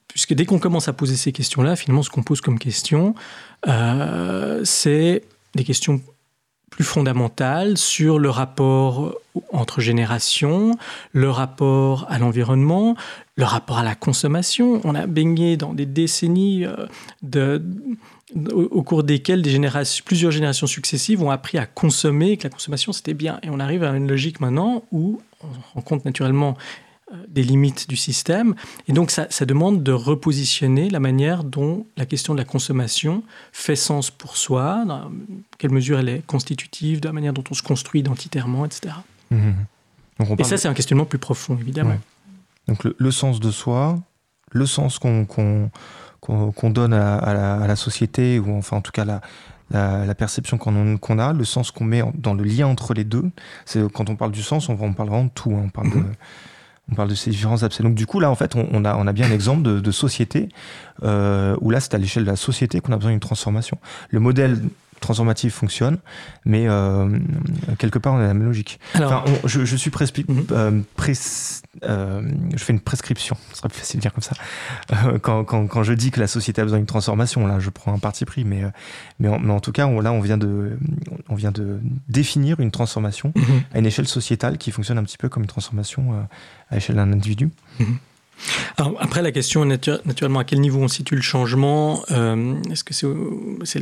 puisque dès qu'on commence à poser ces questions-là, finalement ce qu'on pose comme question, euh, c'est des questions plus fondamentale sur le rapport entre générations, le rapport à l'environnement, le rapport à la consommation. On a baigné dans des décennies euh, au cours desquelles plusieurs générations successives ont appris à consommer, que la consommation c'était bien. Et on arrive à une logique maintenant où on rencontre naturellement des limites du système. Et donc, ça, ça demande de repositionner la manière dont la question de la consommation fait sens pour soi, dans quelle mesure elle est constitutive, de la manière dont on se construit identitairement, etc. Mmh. Donc Et ça, c'est un questionnement plus profond, évidemment. Ouais. Donc, le, le, sens de soi, le sens qu'on qu qu qu donne à, à, la, à la société, ou enfin, en tout cas, la, la, la perception qu'on qu a, le sens qu'on met dans le lien entre les deux. C'est quand on parle du sens, on, on parle vraiment de tout. Hein, on parle mmh. de on parle de ces différents aspects. Donc du coup, là, en fait, on, a, bien un exemple de, de société euh, où là, c'est à l'échelle de la société qu'on a besoin d'une transformation. Le modèle transformatif fonctionne, mais euh, quelque part, on a la même logique. Alors, enfin, on, je, je, suis prespi, mm -hmm. euh, pres, euh, je fais une prescription, ce serait plus facile de dire comme ça. Quand, quand, quand je dis que la société a besoin d'une transformation, là, je prends un parti pris, mais, mais, en, mais en tout cas, on, là, on vient, de, on vient de définir une transformation mm -hmm. à une échelle sociétale qui fonctionne un petit peu comme une transformation à l'échelle d'un individu. Mm -hmm. Alors, après, la question est natu naturellement à quel niveau on situe le changement. Euh, Est-ce que c'est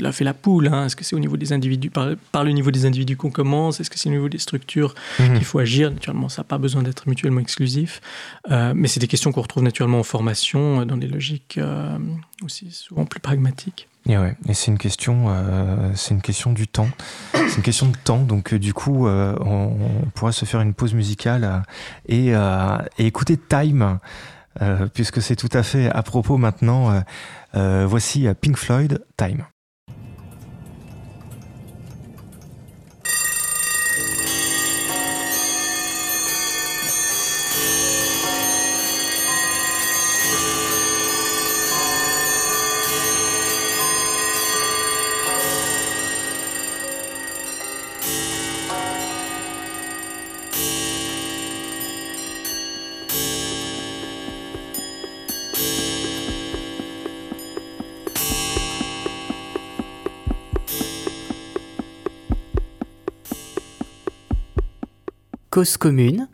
là fait la poule Est-ce que c'est au niveau des individus, par, par le niveau des individus qu'on commence Est-ce que c'est au niveau des structures mmh. qu'il faut agir Naturellement, ça n'a pas besoin d'être mutuellement exclusif. Euh, mais c'est des questions qu'on retrouve naturellement en formation, dans des logiques euh, aussi souvent plus pragmatiques. Et, ouais. et c'est une question euh, c'est une question du temps c'est une question de temps donc euh, du coup euh, on, pourra se faire une pause musicale et, et écouter time puisque c'est tout à fait à propos maintenant voici pink floyd time Cause commune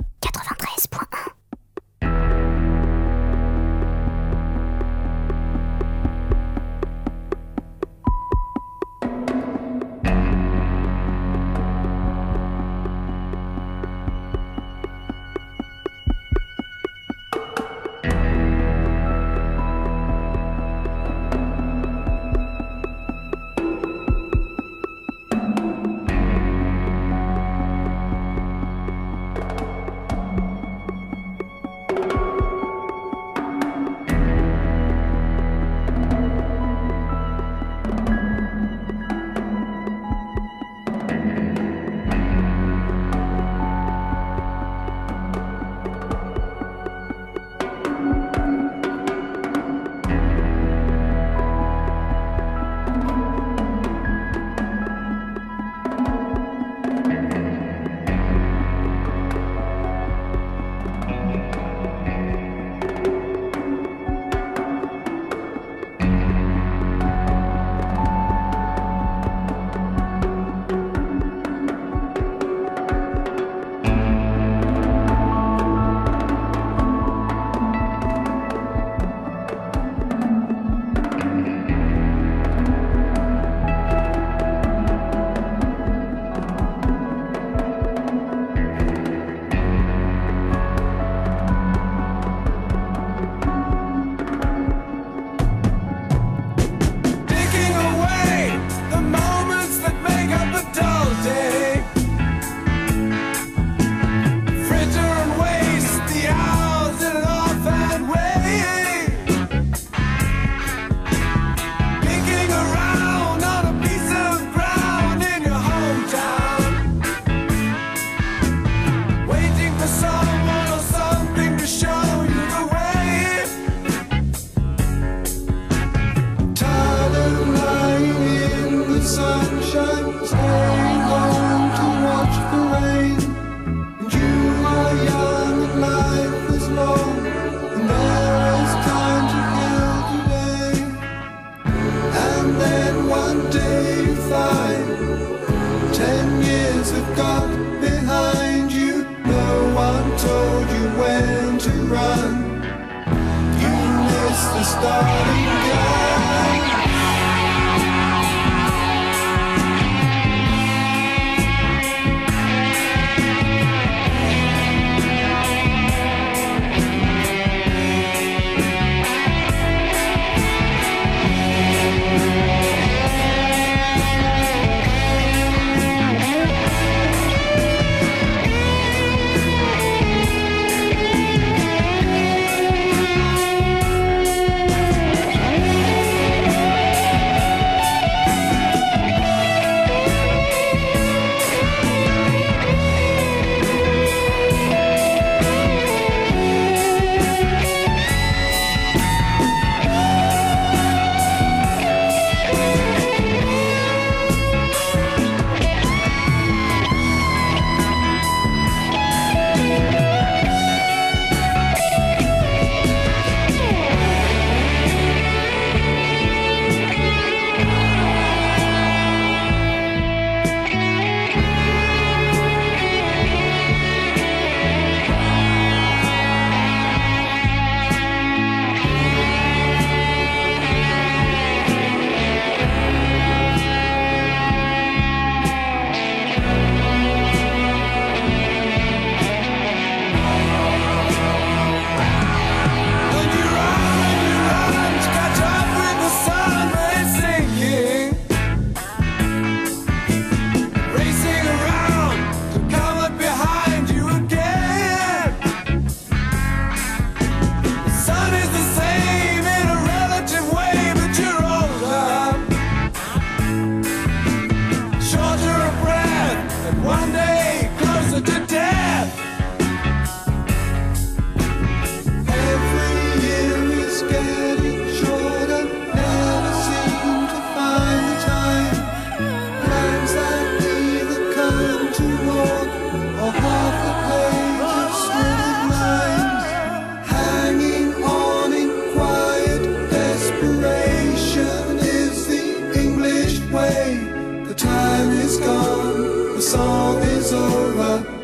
song is over.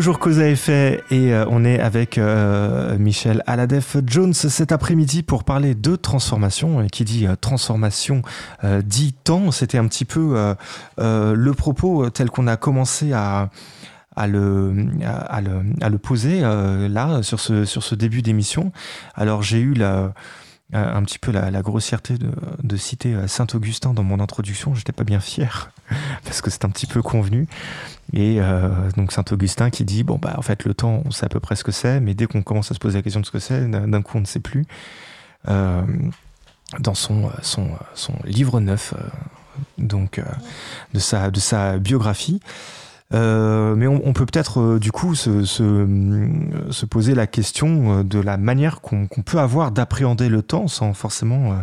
Toujours Cause à effet et euh, on est avec euh, Michel Aladef Jones cet après-midi pour parler de transformation. Qui dit euh, transformation dit temps. C'était un petit peu le propos tel qu'on a commencé à le poser là sur ce, sur ce début d'émission. Alors j'ai eu la un petit peu la, grossièreté de, de citer Saint-Augustin dans mon introduction. J'étais pas bien fier parce que c'est un petit peu convenu. Et euh, donc Saint-Augustin qui dit, bon, bah, en fait, le temps, on sait à peu près ce que c'est, mais dès qu'on commence à se poser la question de ce que c'est, d'un coup, on ne sait plus. Euh, dans son, son, son, livre neuf, euh, donc, de, sa, de sa biographie. Mais on, peut peut-être du coup se, se, poser la question de la manière qu'on peut avoir d'appréhender le temps sans forcément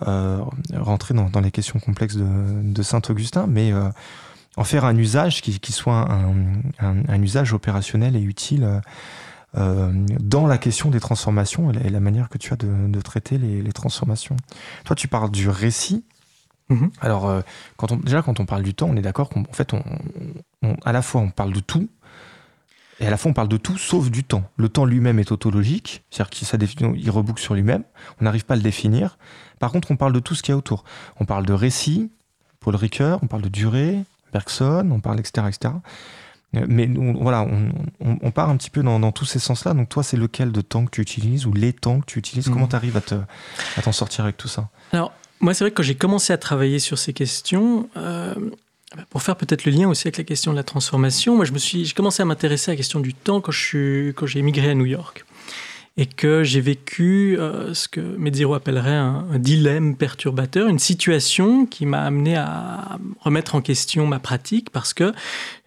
rentrer dans, dans, les questions complexes de, de Saint-Augustin, mais en faire un usage qui, soit un, usage opérationnel et utile euh, dans la question des transformations et la, manière que tu as de, traiter les, transformations. Toi, tu parles du récit. Mm-hmm. Alors, euh, quand on, déjà, quand on parle du temps, on est d'accord qu'en fait, on, à la fois, on parle de tout, et à la fois, on parle de tout sauf du temps. Le temps lui-même est autologique, c'est-à-dire qu'il reboucle sur lui-même. On n'arrive pas à le définir. Par contre, on parle de tout ce qu'il y a autour. On parle de récit, Paul Ricoeur, on parle de durée, Bergson, on parle, etc. etc. Mais voilà, on, part un petit peu dans, tous ces sens-là. Donc toi, c'est lequel de temps que tu utilises ou les temps que tu utilises? Comment mhm. tu arrives à, t'en sortir avec tout ça? Alors, moi, c'est vrai que quand j'ai commencé à travailler sur ces questions, euh, pour faire peut-être le lien aussi avec la question de la transformation, moi, je me suis, j'ai commencé à m'intéresser à la question du temps quand, je suis, quand j'ai émigré à New York et que j'ai vécu euh, ce que Medziro appellerait un, dilemme perturbateur, une situation qui m'a amené à remettre en question ma pratique parce que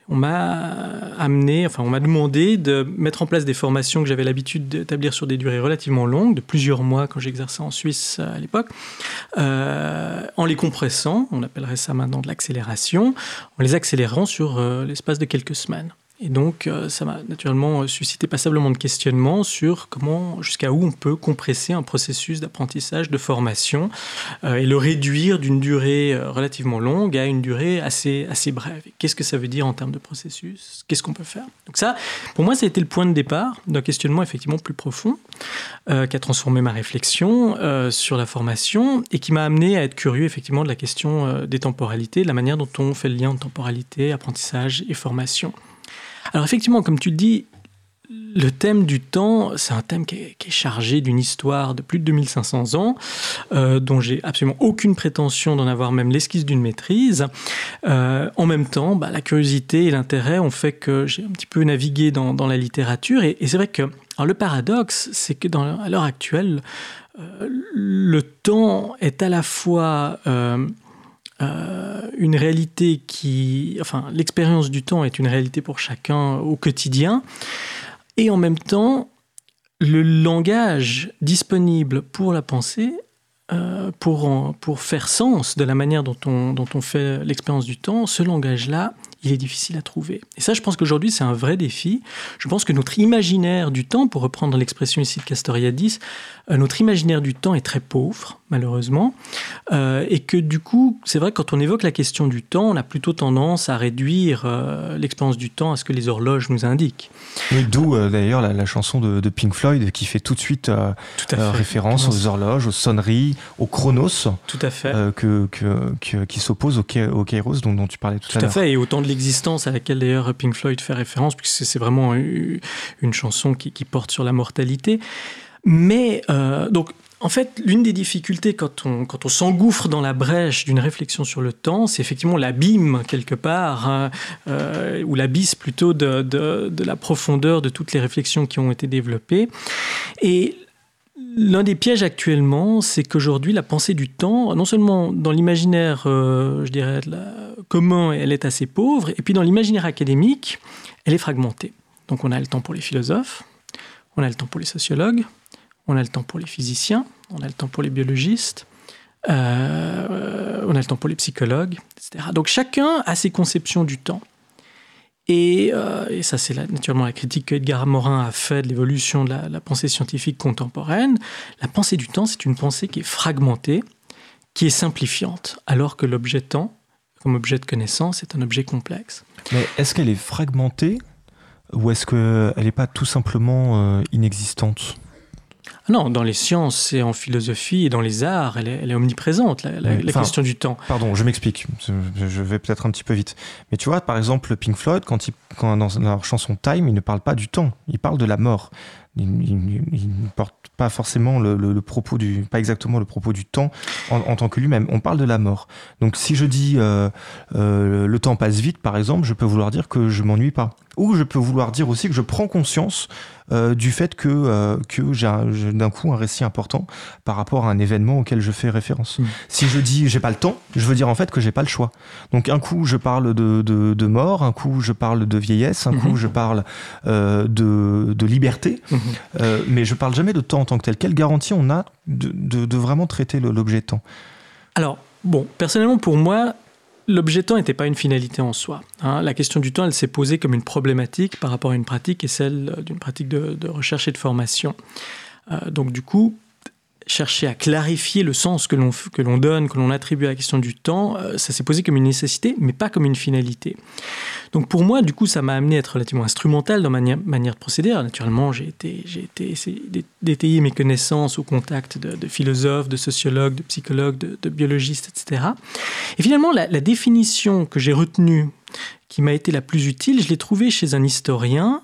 on m'a demandé de mettre en place des formations que j'avais l'habitude d'établir sur des durées relativement longues, de plusieurs mois quand j'exerçais en Suisse à l'époque, euh, en les compressant, on appellerait ça maintenant de l'accélération, en les accélérant sur euh, l'espace de quelques semaines. Et donc, euh, ça m'a naturellement suscité passablement de questionnements sur comment, jusqu'à où on peut compresser un processus d'apprentissage, de formation, euh, et le réduire d'une durée euh, relativement longue à une durée assez, assez brève. Qu'est-ce que ça veut dire en termes de processus? Qu'est-ce qu'on peut faire? Donc ça, pour moi, ça a été le point de départ d'un questionnement effectivement plus profond, qui a transformé ma réflexion sur la formation et qui m'a amené à être curieux effectivement de la question des temporalités, de la manière dont on fait le lien entre temporalité, apprentissage et formation. Alors effectivement, comme tu le dis, le thème du temps, c'est un thème qui est, chargé d'une histoire de plus de 2500 ans, euh, dont j'ai absolument aucune prétention d'en avoir même l'esquisse d'une maîtrise. Euh, en même temps, bah, la curiosité et l'intérêt ont fait que j'ai un petit peu navigué dans, la littérature. Et, c'est vrai que le paradoxe, c'est que à l'heure actuelle, euh, le temps est à la fois euh, une réalité qui, enfin, l'expérience du temps est une réalité pour chacun au quotidien, et en même temps, le langage disponible pour la pensée, euh, pour, pour faire sens de la manière dont on, dont on fait l'expérience du temps, ce langage-là, il est difficile à trouver. Et ça, je pense qu'aujourd'hui, c'est un vrai défi. Je pense que notre imaginaire du temps, pour reprendre l'expression ici de Castoriadis, euh, notre imaginaire du temps est très pauvre, malheureusement, euh, et que du coup, c'est vrai que quand on évoque la question du temps, on a plutôt tendance à réduire euh, l'expérience du temps à ce que les horloges nous indiquent. D'où euh, d'ailleurs la, chanson de, Pink Floyd qui fait tout de suite référence aux horloges, aux sonneries, aux chronos, tout à fait, que, que, qui s'opposent au, au kairos dont, dont, tu parlais tout, à l'heure. Tout à fait, et au temps de l'existence à laquelle d'ailleurs Pink Floyd fait référence, puisque c'est vraiment une chanson qui, qui, porte sur la mortalité. Mais donc en fait, l'une des difficultés quand on, s'engouffre dans la brèche d'une réflexion sur le temps, c'est effectivement l'abîme quelque part, hein, euh, ou l'abysse plutôt de, de, la profondeur de toutes les réflexions qui ont été développées. Et L'un des pièges actuellement, c'est qu'aujourd'hui, la pensée du temps, non seulement dans l'imaginaire, euh, je dirais, commun, elle est assez pauvre, et puis dans l'imaginaire académique, elle est fragmentée. Donc on a le temps pour les philosophes, on a le temps pour les sociologues, on a le temps pour les physiciens, on a le temps pour les biologistes, euh, on a le temps pour les psychologues, etc. Donc chacun a ses conceptions du temps. Et, euh, ça, c'est naturellement la critique que Edgar Morin a fait de l'évolution de la, pensée scientifique contemporaine. La pensée du temps, c'est une pensée qui est fragmentée, qui est simplifiante, alors que l'objet temps, comme objet de connaissance, est un objet complexe. Mais est-ce qu'elle est fragmentée ou est-ce qu'elle n'est pas tout simplement euh, inexistante? Non, dans les sciences et en philosophie et dans les arts, elle est, omniprésente, la, question du temps. Pardon, je m'explique, je vais peut-être un petit peu vite. Mais tu vois, par exemple, Pink Floyd, quand, il, quand dans leur chanson Time, il ne parle pas du temps, il parle de la mort il, ne porte pas forcément le, propos du, pas exactement le propos du temps en, tant que lui-même. On parle de la mort. Donc si je dis euh, euh, le temps passe vite, par exemple, je peux vouloir dire que je m'ennuie pas. Ou je peux vouloir dire aussi que je prends conscience euh, du fait que, que j'ai d'un coup un récit important par rapport à un événement auquel je fais référence. Mmh. Si je dis j'ai pas le temps, je veux dire en fait que j'ai pas le choix. Donc un coup je parle de, de, mort, un coup je parle de vieillesse, un mmh. coup je parle de, de liberté. Mmh. Euh, mais je parle jamais de temps en tant que tel. Quelle garantie on a de, vraiment traiter l'objet temps? Alors, bon, personnellement, pour moi, l'objet temps n'était pas une finalité en soi. Hein. La question du temps, elle s'est posée comme une problématique par rapport à une pratique et celle d'une pratique de, recherche et de formation. Euh, donc, du coup, chercher à clarifier le sens que l'on que l'on donne, que l'on attribue à la question du temps, euh, ça s'est posé comme une nécessité, mais pas comme une finalité. Donc pour moi, du coup, ça m'a amené à être relativement instrumental dans ma manière de procéder. naturellement, j'ai été, j'ai été d'étayer mes connaissances au contact de, philosophes, de sociologues, de psychologues, de, biologistes, etc. Et finalement, la, la définition que j'ai retenue, qui m'a été la plus utile, je l'ai trouvée chez un historien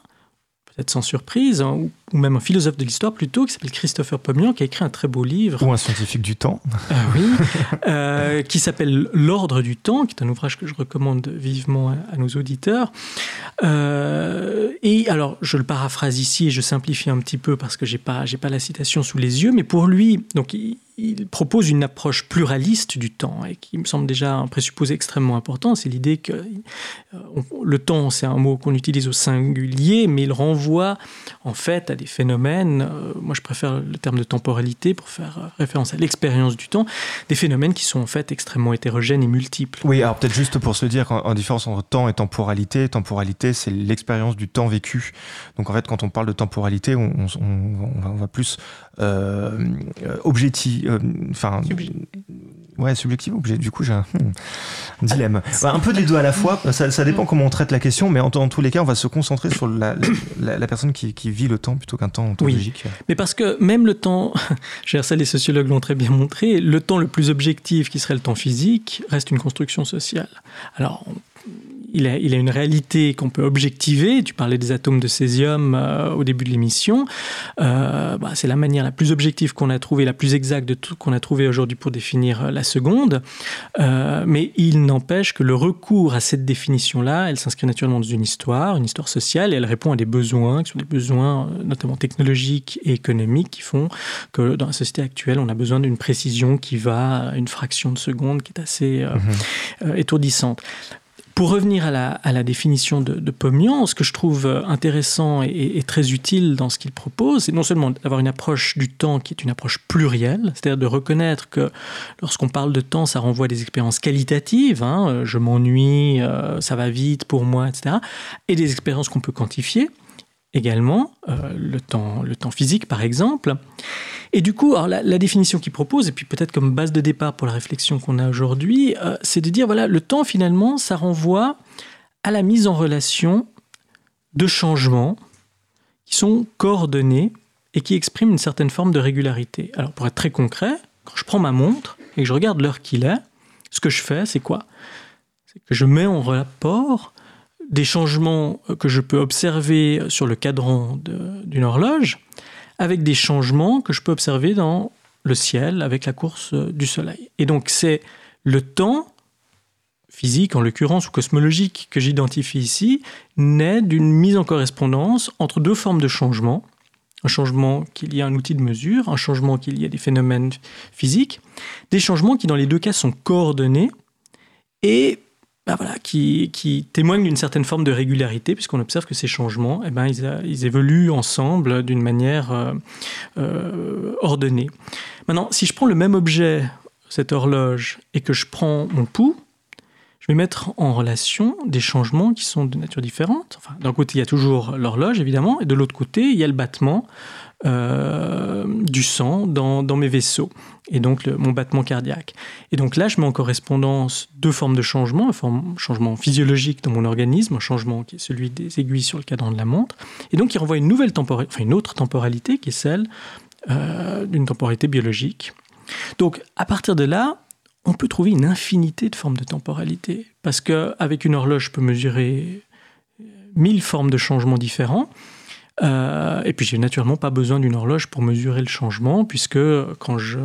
peut-être sans surprise, hein, ou, même un philosophe de l'histoire plutôt, qui s'appelle Christopher Pomian, qui a écrit un très beau livre. Ou un scientifique du temps. Euh, oui, euh, qui s'appelle L'ordre du temps, qui est un ouvrage que je recommande vivement à, nos auditeurs. Euh, et alors, je le paraphrase ici et je simplifie un petit peu parce que j'ai pas, j'ai pas la citation sous les yeux, mais pour lui, donc il, il propose une approche pluraliste du temps et qui me semble déjà un présupposé extrêmement important. C'est l'idée que euh, le temps, c'est un mot qu'on utilise au singulier, mais il renvoie en fait à des phénomènes, euh, moi je préfère le terme de temporalité pour faire euh, référence à l'expérience du temps, des phénomènes qui sont en fait extrêmement hétérogènes et multiples. Oui, alors peut-être juste pour se dire en, différence entre temps et temporalité, temporalité c'est l'expérience du temps vécu. Donc en fait quand on parle de temporalité, on, va plus objectif euh, enfin, ouais, subjectif objet. Du coup, j'ai un, hmm, dilemme. Bah, un peu de les deux à la fois. Ça, dépend comment on traite la question, mais en, tous les cas, on va se concentrer sur la, personne qui, vit le temps plutôt qu'un temps ontologique. Oui. Mais parce que même le temps, ça les sociologues l'ont très bien montré, le temps le plus objectif, qui serait le temps physique, reste une construction sociale. Alors, il a, il a, une réalité qu'on peut objectiver. Tu parlais des atomes de césium euh, au début de l'émission. Euh, bah, c'est la manière la plus objective qu'on a trouvée, la plus exacte de tout qu'on a trouvé aujourd'hui pour définir euh, la seconde. mais il n'empêche que le recours à cette définition-là, elle s'inscrit naturellement dans une histoire, une histoire sociale, et elle répond à des besoins, qui sont des besoins notamment technologiques et économiques, qui font que dans la société actuelle, on a besoin d'une précision qui va à une fraction de seconde, qui est assez mmh étourdissante. Pour revenir à la, définition de, Pomian, ce que je trouve intéressant et, très utile dans ce qu'il propose, c'est non seulement d'avoir une approche du temps qui est une approche plurielle, c'est-à-dire de reconnaître que lorsqu'on parle de temps, ça renvoie des expériences qualitatives, hein, euh, je m'ennuie, euh, ça va vite pour moi, etc., et des expériences qu'on peut quantifier. Également, le, temps, le temps physique par exemple. Et du coup, alors la, définition qu'il propose, et puis peut-être comme base de départ pour la réflexion qu'on a aujourd'hui, c'est de dire, voilà, le temps finalement, ça renvoie à la mise en relation de changements qui sont coordonnés et qui expriment une certaine forme de régularité. Alors pour être très concret, quand je prends ma montre et que je regarde l'heure qu'il est, ce que je fais, c'est quoi? C'est que je mets en rapport des changements que je peux observer sur le cadran d'une horloge avec des changements que je peux observer dans le ciel avec la course du soleil. Et donc c'est le temps physique en l'occurrence ou cosmologique que j'identifie ici naît d'une mise en correspondance entre deux formes de changements un changement qu'il y a un outil de mesure, un changement qu'il y a des phénomènes physiques, des changements qui dans les deux cas sont coordonnés et bah voilà, qui, qui témoignent d'une certaine forme de régularité, puisqu'on observe que ces changements, eh ben, évoluent ensemble d'une manière euh, euh, ordonnée. Maintenant, si je prends le même objet, cette horloge, et que je prends mon pouls, je vais mettre en relation des changements qui sont de nature différente. D'un côté, il y a toujours l'horloge, évidemment, et de l'autre côté, il y a le battement euh, du sang dans, mes vaisseaux, et donc mon battement cardiaque. Et donc là, je mets en correspondance deux formes de changements, un changement physiologique dans mon organisme, un changement qui est celui des aiguilles sur le cadran de la montre, et donc il renvoie une nouvelle temporalité, enfin une autre temporalité qui est celle euh, d'une temporalité biologique. Donc à partir de là, on peut trouver une infinité de formes de temporalité. Parce qu'avec une horloge, je peux mesurer mille formes de changements différents. Euh, et puis, j'ai naturellement pas besoin d'une horloge pour mesurer le changement, puisque quand je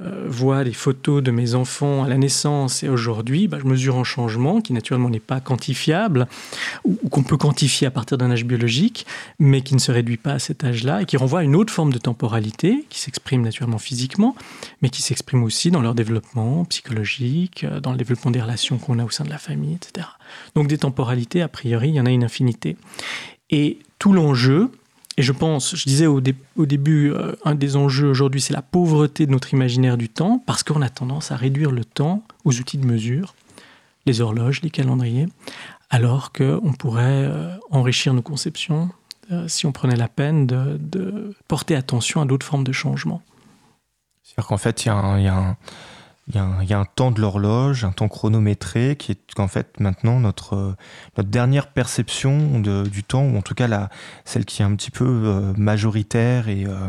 euh, vois les photos de mes enfants à la naissance et aujourd'hui, bah, je mesure un changement qui naturellement n'est pas quantifiable ou, qu'on peut quantifier à partir d'un âge biologique, mais qui ne se réduit pas à cet âge-là et qui renvoie à une autre forme de temporalité qui s'exprime naturellement physiquement, mais qui s'exprime aussi dans leur développement psychologique, euh, dans le développement des relations qu'on a au sein de la famille, etc. Donc des temporalités, a priori, il y en a une infinité. Et tout l'enjeu, et je pense, je disais au, début, euh, un des enjeux aujourd'hui, c'est la pauvreté de notre imaginaire du temps, parce qu'on a tendance à réduire le temps aux outils de mesure, les horloges, les calendriers, alors qu'on pourrait euh, enrichir nos conceptions euh, si on prenait la peine de, porter attention à d'autres formes de changement. C'est-à-dire qu'en fait, il y a un il y, a un, temps de l'horloge, un temps chronométré, qui est qu'en fait maintenant notre, notre dernière perception de, du temps, ou en tout cas la, celle qui est un petit peu euh, majoritaire et, euh,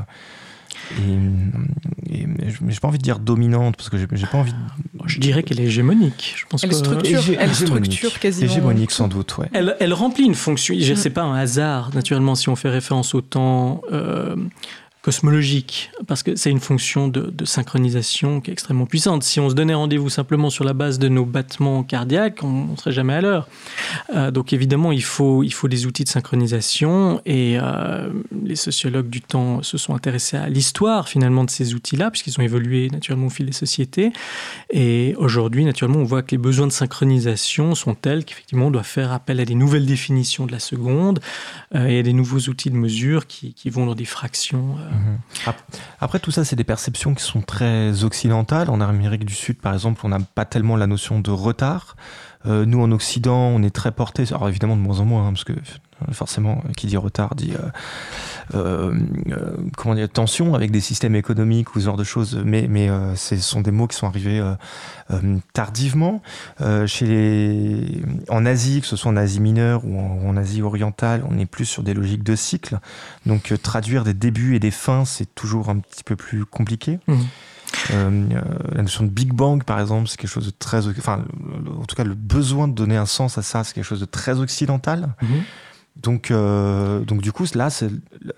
et, j'ai pas envie de dire dominante parce que j'ai pas envie. Je dirais qu'elle est hégémonique. Je pense elle, structure, elle structure quasiment. Hégémonique sans doute, ouais. Elle, elle remplit une fonction. Je sais pas un hasard naturellement si on fait référence au temps. Euh, cosmologique, parce que c'est une fonction de, synchronisation qui est extrêmement puissante. Si on se donnait rendez-vous simplement sur la base de nos battements cardiaques, on ne serait jamais à l'heure. Euh, donc évidemment, il faut, il faut des outils de synchronisation, et euh, les sociologues du temps se sont intéressés à l'histoire finalement de ces outils-là, puisqu'ils ont évolué naturellement au fil des sociétés. Et aujourd'hui, naturellement, on voit que les besoins de synchronisation sont tels qu'effectivement, on doit faire appel à des nouvelles définitions de la seconde euh, et à des nouveaux outils de mesure qui, qui vont dans des fractions. Après, tout ça, c'est des perceptions qui sont très occidentales. En Amérique du Sud, par exemple, on n'a pas tellement la notion de retard. Euh, nous, en Occident, on est très porté, alors évidemment de moins en moins, hein, parce que forcément, qui dit retard dit euh, euh, comment dire tension avec des systèmes économiques ou ce genre de choses. Mais, mais ce sont des mots qui sont arrivés tardivement. chez les, en Asie, que ce soit en Asie mineure ou en, Asie orientale, on est plus sur des logiques de cycle. Donc traduire des débuts et des fins, c'est toujours un petit peu plus compliqué. Mmh. Euh, la notion de Big Bang, par exemple, c'est quelque chose de très. Enfin, en tout cas, le besoin de donner un sens à ça, c'est quelque chose de très occidental. Mhm. Donc, euh, donc du coup, là,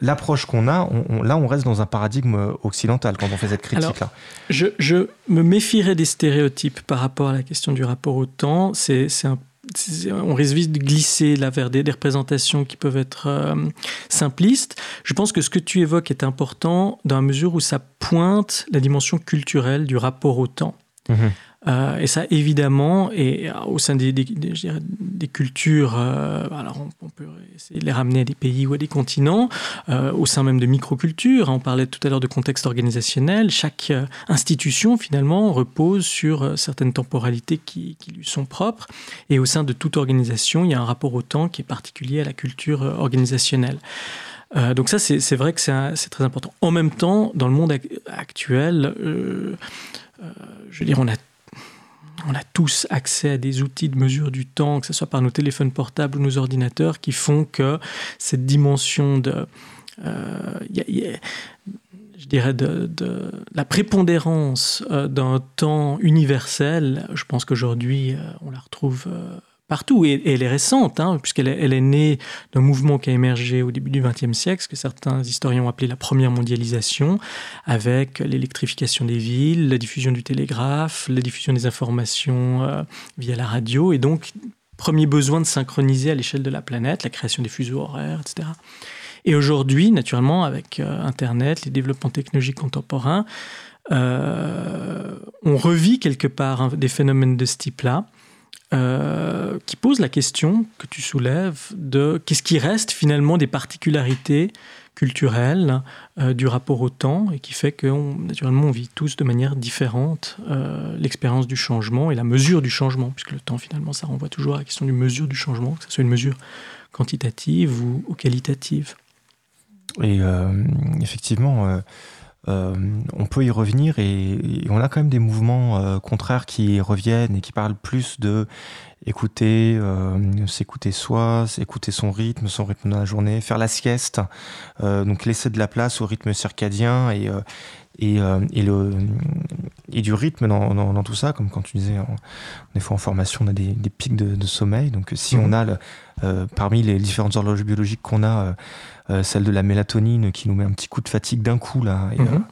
l'approche qu'on a. On, là, on reste dans un paradigme occidental quand on fait cette critique-là. Je, je, me méfierais des stéréotypes par rapport à la question du rapport au temps. C'est on risque vite de glisser là vers des, représentations qui peuvent être euh, simplistes. Je pense que ce que tu évoques est important dans la mesure où ça pointe la dimension culturelle du rapport au temps. Mhm. Euh, et ça, évidemment, et au sein des, des, cultures, alors on, peut essayer de les ramener à des pays ou à des continents, au sein même de microcultures. Hein, on parlait tout à l'heure de contexte organisationnel. Chaque institution, finalement, repose sur certaines temporalités qui, qui lui sont propres. Et au sein de toute organisation, il y a un rapport au temps qui est particulier à la culture organisationnelle. Euh, donc ça, c'est vrai que c'est très important. En même temps, dans le monde actuel, euh, euh, je veux dire, on a on a tous accès à des outils de mesure du temps, que ce soit par nos téléphones portables ou nos ordinateurs, qui font que cette dimension de, je dirais, de, de, la prépondérance d'un temps universel, je pense qu'aujourd'hui, on la retrouve partout. Et, elle est récente, hein, puisqu'elle est, elle est née d'un mouvement qui a émergé au début du XXe siècle, ce que certains historiens ont appelé la première mondialisation, avec l'électrification des villes, la diffusion du télégraphe, la diffusion des informations euh, via la radio, et donc premier besoin de synchroniser à l'échelle de la planète, la création des fuseaux horaires, etc. Et aujourd'hui, naturellement, avec euh, Internet, les développements technologiques contemporains, euh, on revit quelque part des phénomènes de ce type-là. Euh, qui pose la question que tu soulèves de qu'est-ce qui reste finalement des particularités culturelles euh, du rapport au temps et qui fait que naturellement on vit tous de manière différente euh, l'expérience du changement et la mesure du changement puisque le temps finalement ça renvoie toujours à la question du mesure du changement que ce soit une mesure quantitative ou, ou qualitative. Et effectivement euh, on peut y revenir et, on a quand même des mouvements euh, contraires qui reviennent et qui parlent plus de écouter, euh, s'écouter soi, s'écouter son rythme, son rythme dans la journée, faire la sieste, donc laisser de la place au rythme circadien et, et, et, le, et du rythme dans, dans, tout ça, comme quand tu disais, en, des fois en formation, on a des, des pics de, de, sommeil. Donc si mmh. on a, le, parmi les différentes horloges biologiques qu'on a, euh, celle de la mélatonine qui nous met un petit coup de fatigue d'un coup là. Et, mhm.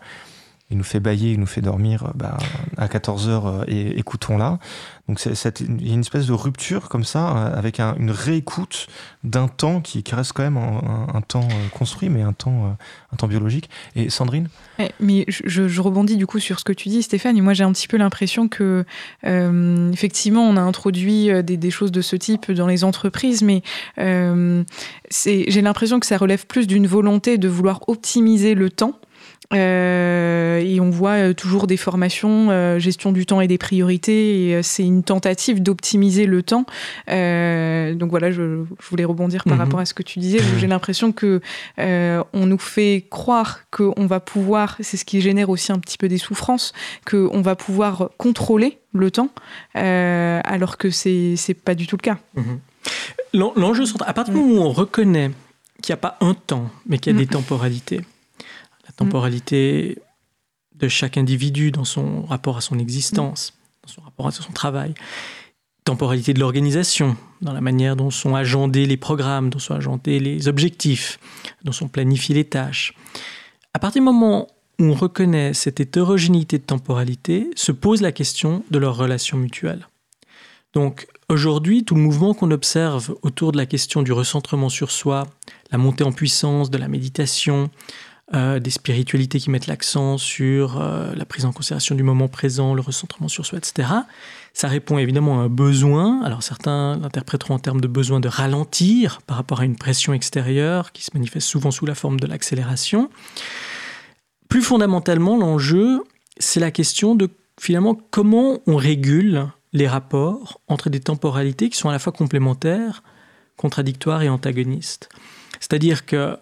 Euh, il nous fait bailler, il nous fait dormir euh, bah, à 14 heures et écoutons-la. Donc il y a une espèce de rupture comme ça, avec une réécoute d'un temps qui, reste quand même un, temps construit, mais un temps, un temps biologique. Et Sandrine? Mais je, rebondis du coup sur ce que tu dis, Stéphane, et moi j'ai un petit peu l'impression que, effectivement, on a introduit des, choses de ce type dans les entreprises, mais j'ai l'impression que ça relève plus d'une volonté de vouloir optimiser le temps. Euh, et on voit euh, toujours des formations, euh, gestion du temps et des priorités, et c'est une tentative d'optimiser le temps. donc voilà, je, voulais rebondir par mhm. rapport à ce que tu disais. J'ai l'impression que on nous fait croire qu'on va pouvoir, c'est ce qui génère aussi un petit peu des souffrances, qu'on va pouvoir contrôler le temps, alors que c'est pas du tout le cas. Mhm. L'enjeu à partir du moment où on reconnaît qu'il n'y a pas un temps, mais qu'il y a des mm. temporalités, temporalité de chaque individu dans son rapport à son existence, dans son rapport à son travail, temporalité de l'organisation, dans la manière dont sont agendés les programmes, dont sont agendés les objectifs, dont sont planifiées les tâches. À partir du moment où on reconnaît cette hétérogénéité de temporalité, se pose la question de leur relation mutuelle. Donc aujourd'hui, tout le mouvement qu'on observe autour de la question du recentrement sur soi, la montée en puissance de la méditation, euh, des spiritualités qui mettent l'accent sur euh, la prise en considération du moment présent, le recentrement sur soi, etc. Ça répond évidemment à un besoin. Alors certains l'interpréteront en termes de besoin de ralentir par rapport à une pression extérieure qui se manifeste souvent sous la forme de l'accélération. Plus fondamentalement, l'enjeu, c'est la question de finalement comment on régule les rapports entre des temporalités qui sont à la fois complémentaires, contradictoires et antagonistes. C'est-à-dire que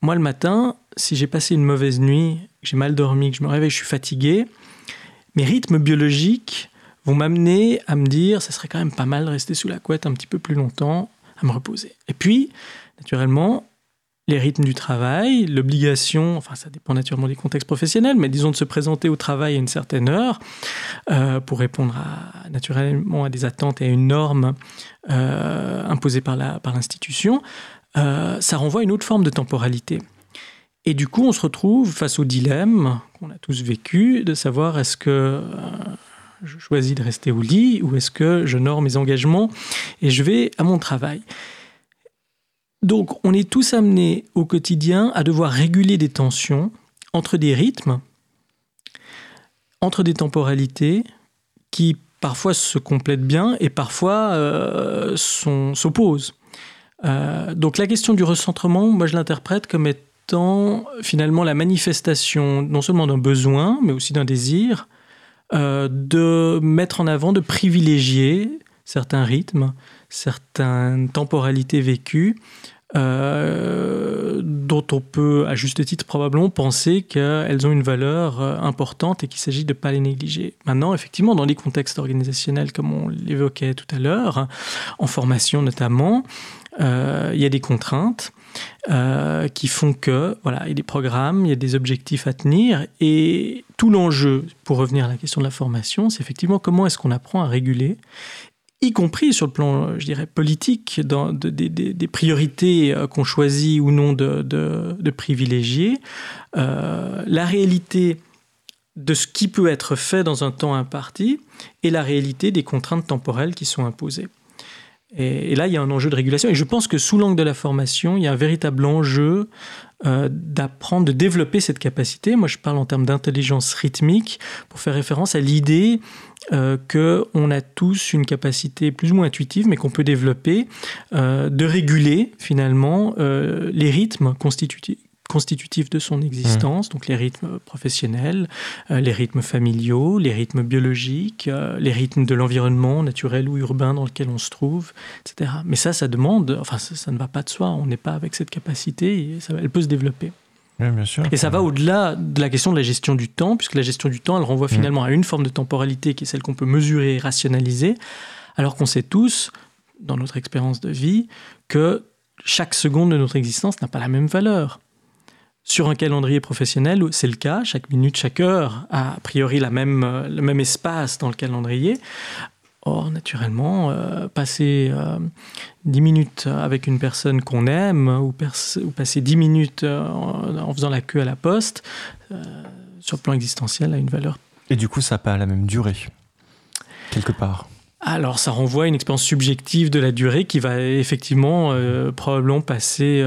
moi, le matin, si j'ai passé une mauvaise nuit, que j'ai mal dormi, que je me réveille, je suis fatigué, mes rythmes biologiques vont m'amener à me dire, ça serait quand même pas mal de rester sous la couette un petit peu plus longtemps, à me reposer. Et puis, naturellement, les rythmes du travail, l'obligation, enfin ça dépend naturellement des contextes professionnels, mais disons de se présenter au travail à une certaine heure euh, pour répondre à, naturellement à des attentes et à une norme euh, imposée par l'institution, par euh, ça renvoie à une autre forme de temporalité. Et du coup, on se retrouve face au dilemme qu'on a tous vécu de savoir est-ce que je choisis de rester au lit ou est-ce que je norme mes engagements et je vais à mon travail. Donc on est tous amenés au quotidien à devoir réguler des tensions entre des rythmes, entre des temporalités qui parfois se complètent bien et parfois euh, s'opposent. Euh, donc la question du recentrement, moi je l'interprète comme étant finalement la manifestation non seulement d'un besoin, mais aussi d'un désir euh, de mettre en avant, de privilégier certains rythmes, certaines temporalités vécues, euh, dont on peut, à juste titre probablement, penser qu'elles ont une valeur importante et qu'il s'agit de ne pas les négliger. Maintenant, effectivement, dans les contextes organisationnels, comme on l'évoquait tout à l'heure, en formation notamment, il y a des contraintes. qui font que voilà, il y a des programmes, il y a des objectifs à tenir et tout l'enjeu, pour revenir à la question de la formation, c'est effectivement comment est-ce qu'on apprend à réguler y compris sur le plan, je dirais, politique, des priorités euh, qu'on choisit ou non de, privilégier, euh, la réalité de ce qui peut être fait dans un temps imparti et la réalité des contraintes temporelles qui sont imposées. Et, là, il y a un enjeu de régulation. Et je pense que sous l'angle de la formation, il y a un véritable enjeu euh, d'apprendre, de développer cette capacité. Moi, je parle en termes d'intelligence rythmique pour faire référence à l'idée euh, qu'on a tous une capacité plus ou moins intuitive, mais qu'on peut développer, euh, de réguler finalement les rythmes constitutifs constitutifs de son existence, mmh. donc les rythmes professionnels, les rythmes familiaux, les rythmes biologiques, les rythmes de l'environnement naturel ou urbain dans lequel on se trouve, etc. Mais ça, ça demande, enfin ça, ne va pas de soi, on n'est pas avec cette capacité, et ça, elle peut se développer. Et ça va au-delà de la question de la gestion du temps, puisque la gestion du temps, elle renvoie mm. finalement à une forme de temporalité qui est celle qu'on peut mesurer et rationaliser, alors qu'on sait tous, dans notre expérience de vie, que chaque seconde de notre existence n'a pas la même valeur. Sur un calendrier professionnel, c'est le cas, chaque minute, chaque heure a a priori la même, le même espace dans le calendrier. Or, naturellement, euh, passer euh, dix 10 minutes avec une personne qu'on aime ou, passer 10 minutes euh, en, faisant la queue à la poste, sur le plan existentiel, a une valeur. Et du coup, ça n'a pas la même durée, quelque part alors, ça renvoie à une expérience subjective de la durée qui va effectivement probablement passer,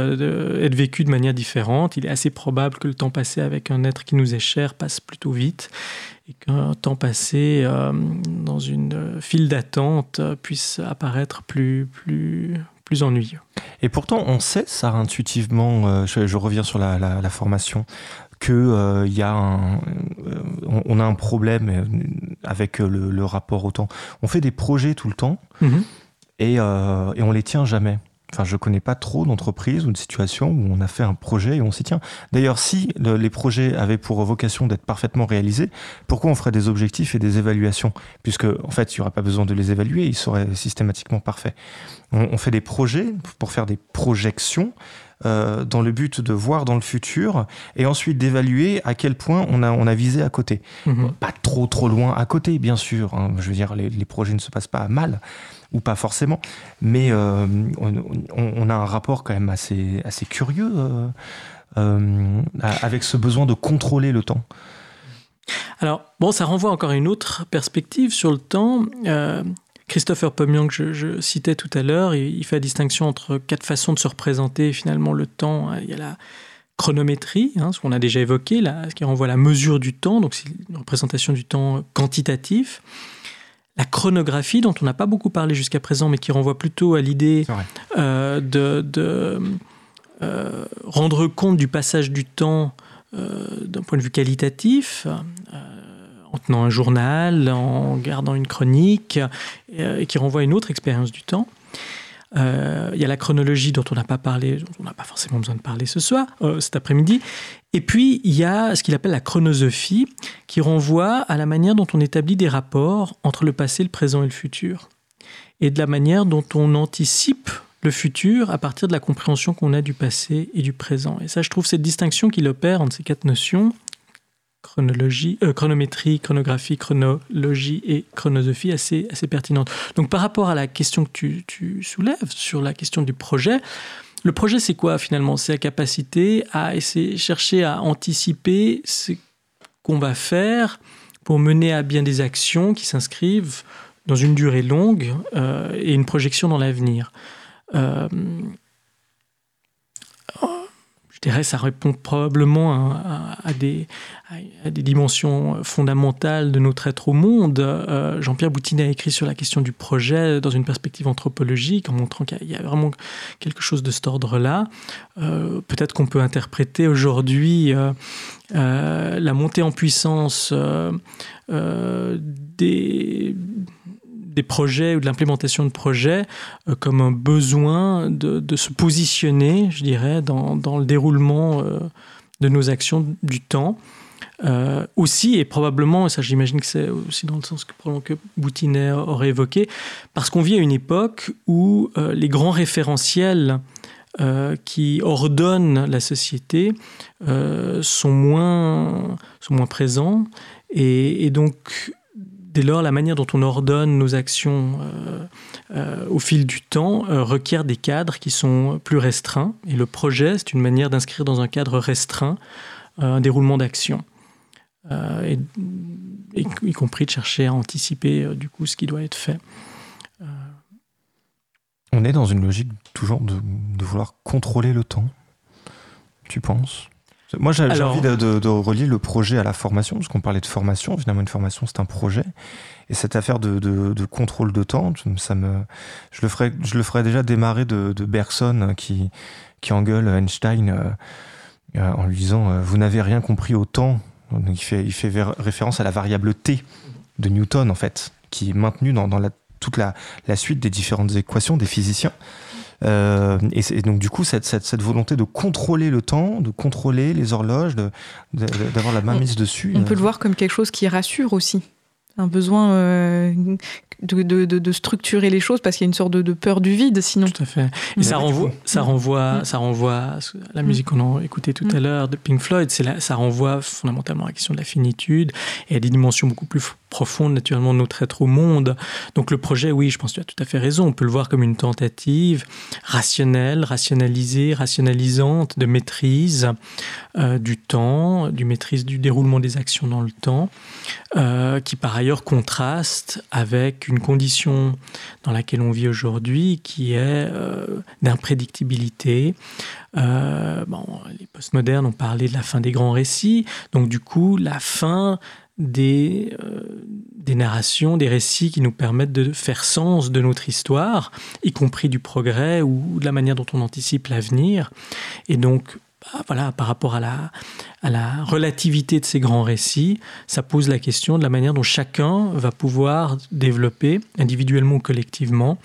être vécue de manière différente. Il est assez probable que le temps passé avec un être qui nous est cher passe plutôt vite et qu'un temps passé euh, dans une file d'attente euh, puisse apparaître plus, plus, plus ennuyeux. Et pourtant, on sait ça intuitivement, euh, je, reviens sur la, formation, qu'il y a un, on, a un problème avec le, rapport au temps. On fait des projets tout le temps mm-hmm. et, et on les tient jamais. Enfin, je connais pas trop d'entreprises ou de situations où on a fait un projet et on s'y tient. D'ailleurs, si les projets avaient pour vocation d'être parfaitement réalisés, pourquoi on ferait des objectifs et des évaluations? Puisque, en fait, il n'y aurait pas besoin de les évaluer, ils seraient systématiquement parfaits. On, fait des projets pour faire des projections euh, dans le but de voir dans le futur et ensuite d'évaluer à quel point on a, on a visé à côté. Mhm. Pas trop trop loin à côté, bien sûr. Hein. Je veux dire, les, les projets ne se passent pas mal ou pas forcément. Mais euh, on, a un rapport quand même assez, assez curieux euh, euh, avec ce besoin de contrôler le temps. Alors, bon, ça renvoie encore à une autre perspective sur le temps. Christopher Pomian, que je, citais tout à l'heure, il, fait la distinction entre quatre façons de se représenter finalement le temps. Il y a la chronométrie, hein, ce qu'on a déjà évoqué, là, ce qui renvoie à la mesure du temps, donc c'est une représentation du temps quantitatif la chronographie, dont on n'a pas beaucoup parlé jusqu'à présent, mais qui renvoie plutôt à l'idée euh, de, euh, rendre compte du passage du temps euh, d'un point de vue qualitatif, en tenant un journal, en gardant une chronique, et qui renvoie à une autre expérience du temps. Il y a la chronologie dont on n'a pas parlé, dont on n'a pas forcément besoin de parler ce soir, cet après-midi. Et puis, il y a ce qu'il appelle la chronosophie, qui renvoie à la manière dont on établit des rapports entre le passé, le présent et le futur. Et de la manière dont on anticipe le futur à partir de la compréhension qu'on a du passé et du présent. Et ça, je trouve cette distinction qu'il opère entre ces quatre notions, chronologie, euh, chronométrie, chronographie, chronologie et chronosophie, assez, assez pertinente. Donc par rapport à la question que tu, tu soulèves sur la question du projet, le projet, c'est quoi finalement? C'est la capacité à essayer, chercher à anticiper ce qu'on va faire pour mener à bien des actions qui s'inscrivent dans une durée longue euh, et une projection dans l'avenir. Euh, je dirais, ça répond probablement à, des, dimensions fondamentales de notre être au monde. Euh, Jean-Pierre Boutinet a écrit sur la question du projet dans une perspective anthropologique, en montrant qu'il y a vraiment quelque chose de cet ordre-là. Euh, peut-être qu'on peut interpréter aujourd'hui la montée en puissance des des projets ou de l'implémentation de projets euh, comme un besoin de, se positionner, je dirais, dans, le déroulement euh, de nos actions du temps. Euh, aussi, et probablement, et ça j'imagine que c'est aussi dans le sens que, Boutinet aurait évoqué, parce qu'on vit à une époque où les grands référentiels qui ordonnent la société sont, moins, sont moins présents. Et donc, dès lors, la manière dont on ordonne nos actions euh, euh, au fil du temps euh, requiert des cadres qui sont plus restreints. Et le projet, c'est une manière d'inscrire dans un cadre restreint un déroulement d'action. y compris de chercher à anticiper du coup ce qui doit être fait. On est dans une logique toujours de, de vouloir contrôler le temps, tu penses? Moi, j'ai envie de, de, relier le projet à la formation, parce qu'on parlait de formation. Finalement, une formation, c'est un projet. Et cette affaire de, contrôle de temps, ça me, je le ferais, je le ferais déjà démarrer de, Bergson qui, qui engueule Einstein euh, euh, en lui disant euh, Vous n'avez rien compris au temps. il fait, il fait référence à la variable T de Newton, en fait, qui est maintenue dans, la, toute la, la suite des différentes équations des physiciens. Euh, et, donc du coup, cette, cette, volonté de contrôler le temps, de contrôler les horloges, d'avoir la main mise dessus. On peut le euh, voir comme quelque chose qui rassure aussi un besoin euh, de, de, de, structurer les choses parce qu'il y a une sorte de, peur du vide sinon. Tout à fait. Et ça renvoie, ça renvoie, mm. ça renvoie à la musique qu'on a écoutée tout à mm. l'heure de Pink Floyd. Ça renvoie fondamentalement à la question de la finitude et à des dimensions beaucoup plus profondes naturellement notre être au monde. Donc le projet, oui, je pense que tu as tout à fait raison. On peut le voir comme une tentative rationnelle, rationalisée, rationalisante de maîtrise euh, du temps, du maîtrise du déroulement des actions dans le temps, euh, qui par ailleurs contraste avec une condition dans laquelle on vit aujourd'hui qui est euh, d'imprédictibilité. bon, les postmodernes ont parlé de la fin des grands récits, donc du coup la fin des, des narrations, des récits qui nous permettent de faire sens de notre histoire, y compris du progrès ou de la manière dont on anticipe l'avenir. Et donc, bah, voilà, par rapport à la, à la relativité de ces grands récits, ça pose la question de la manière dont chacun va pouvoir développer, individuellement ou collectivement,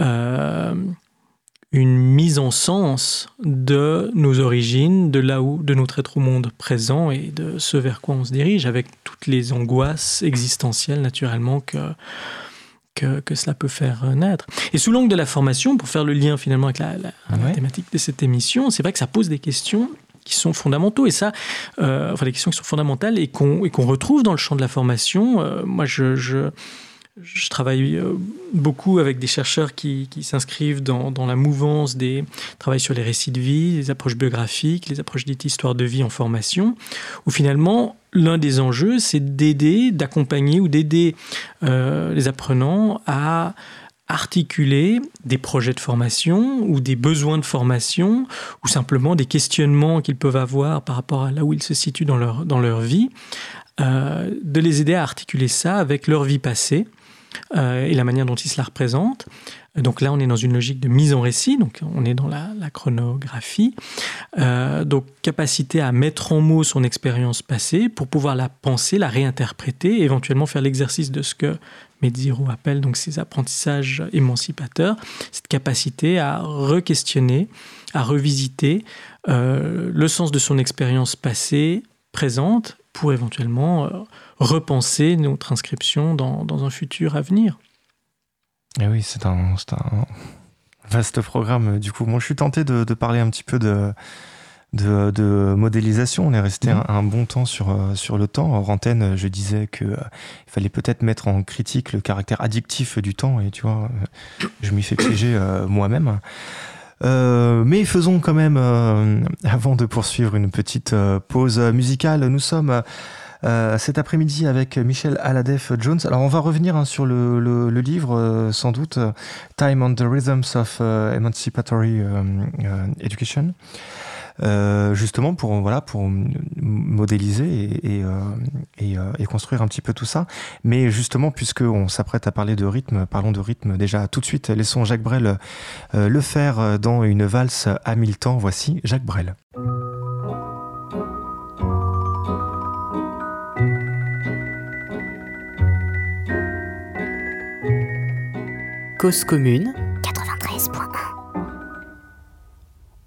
euh, une mise en sens de nos origines, de là où, de notre être au monde présent et de ce vers quoi on se dirige, avec toutes les angoisses existentielles naturellement que que, cela peut faire naître. Et sous l'angle de la formation, pour faire le lien finalement avec la, thématique de cette émission, c'est vrai que ça pose des questions qui sont fondamentaux et ça, euh, enfin des questions qui sont fondamentales et qu'on retrouve dans le champ de la formation. Euh, moi, je, je je travaille euh, beaucoup avec des chercheurs qui, s'inscrivent dans, la mouvance des travail sur les récits de vie, les approches biographiques, les approches dites histoire de vie en formation, où finalement l'un des enjeux c'est d'aider, d'accompagner ou d'aider euh, les apprenants à articuler des projets de formation ou des besoins de formation ou simplement des questionnements qu'ils peuvent avoir par rapport à là où ils se situent dans leur, dans leur vie, euh, de les aider à articuler ça avec leur vie passée euh, et la manière dont il se la représente. Donc là, on est dans une logique de mise en récit, donc on est dans la, chronographie. Euh, donc capacité à mettre en mots son expérience passée pour pouvoir la penser, la réinterpréter, éventuellement faire l'exercice de ce que Medziro appelle donc ces apprentissages émancipateurs, cette capacité à re-questionner, à revisiter euh, le sens de son expérience passée, présente, pour éventuellement repenser notre inscription dans, dans un futur à venir. Et eh oui, c'est un, un, vaste programme. Du coup, moi, je suis tenté de, de parler un petit peu de, de, de modélisation. On est resté mhm. un, bon temps sur, euh, sur le temps. En antenne, je disais qu'il euh, fallait peut-être mettre en critique le caractère addictif du temps. Et tu vois, euh, je m'y fais piéger moi-même. mais faisons quand même, avant de poursuivre, une petite pause musicale. Nous sommes euh, cet après-midi avec Michel Aladef Jones. Alors on va revenir hein, sur le, livre, euh, sans doute, euh, Time on the Rhythms of Emancipatory Education. euh, justement pour voilà pour modéliser et, construire un petit peu tout ça. Mais justement, puisqu'on s'apprête à parler de rythme, parlons de rythme déjà tout de suite. Laissons Jacques Brel le faire dans une valse à mille temps. Voici Jacques Brel. Cause commune 93.1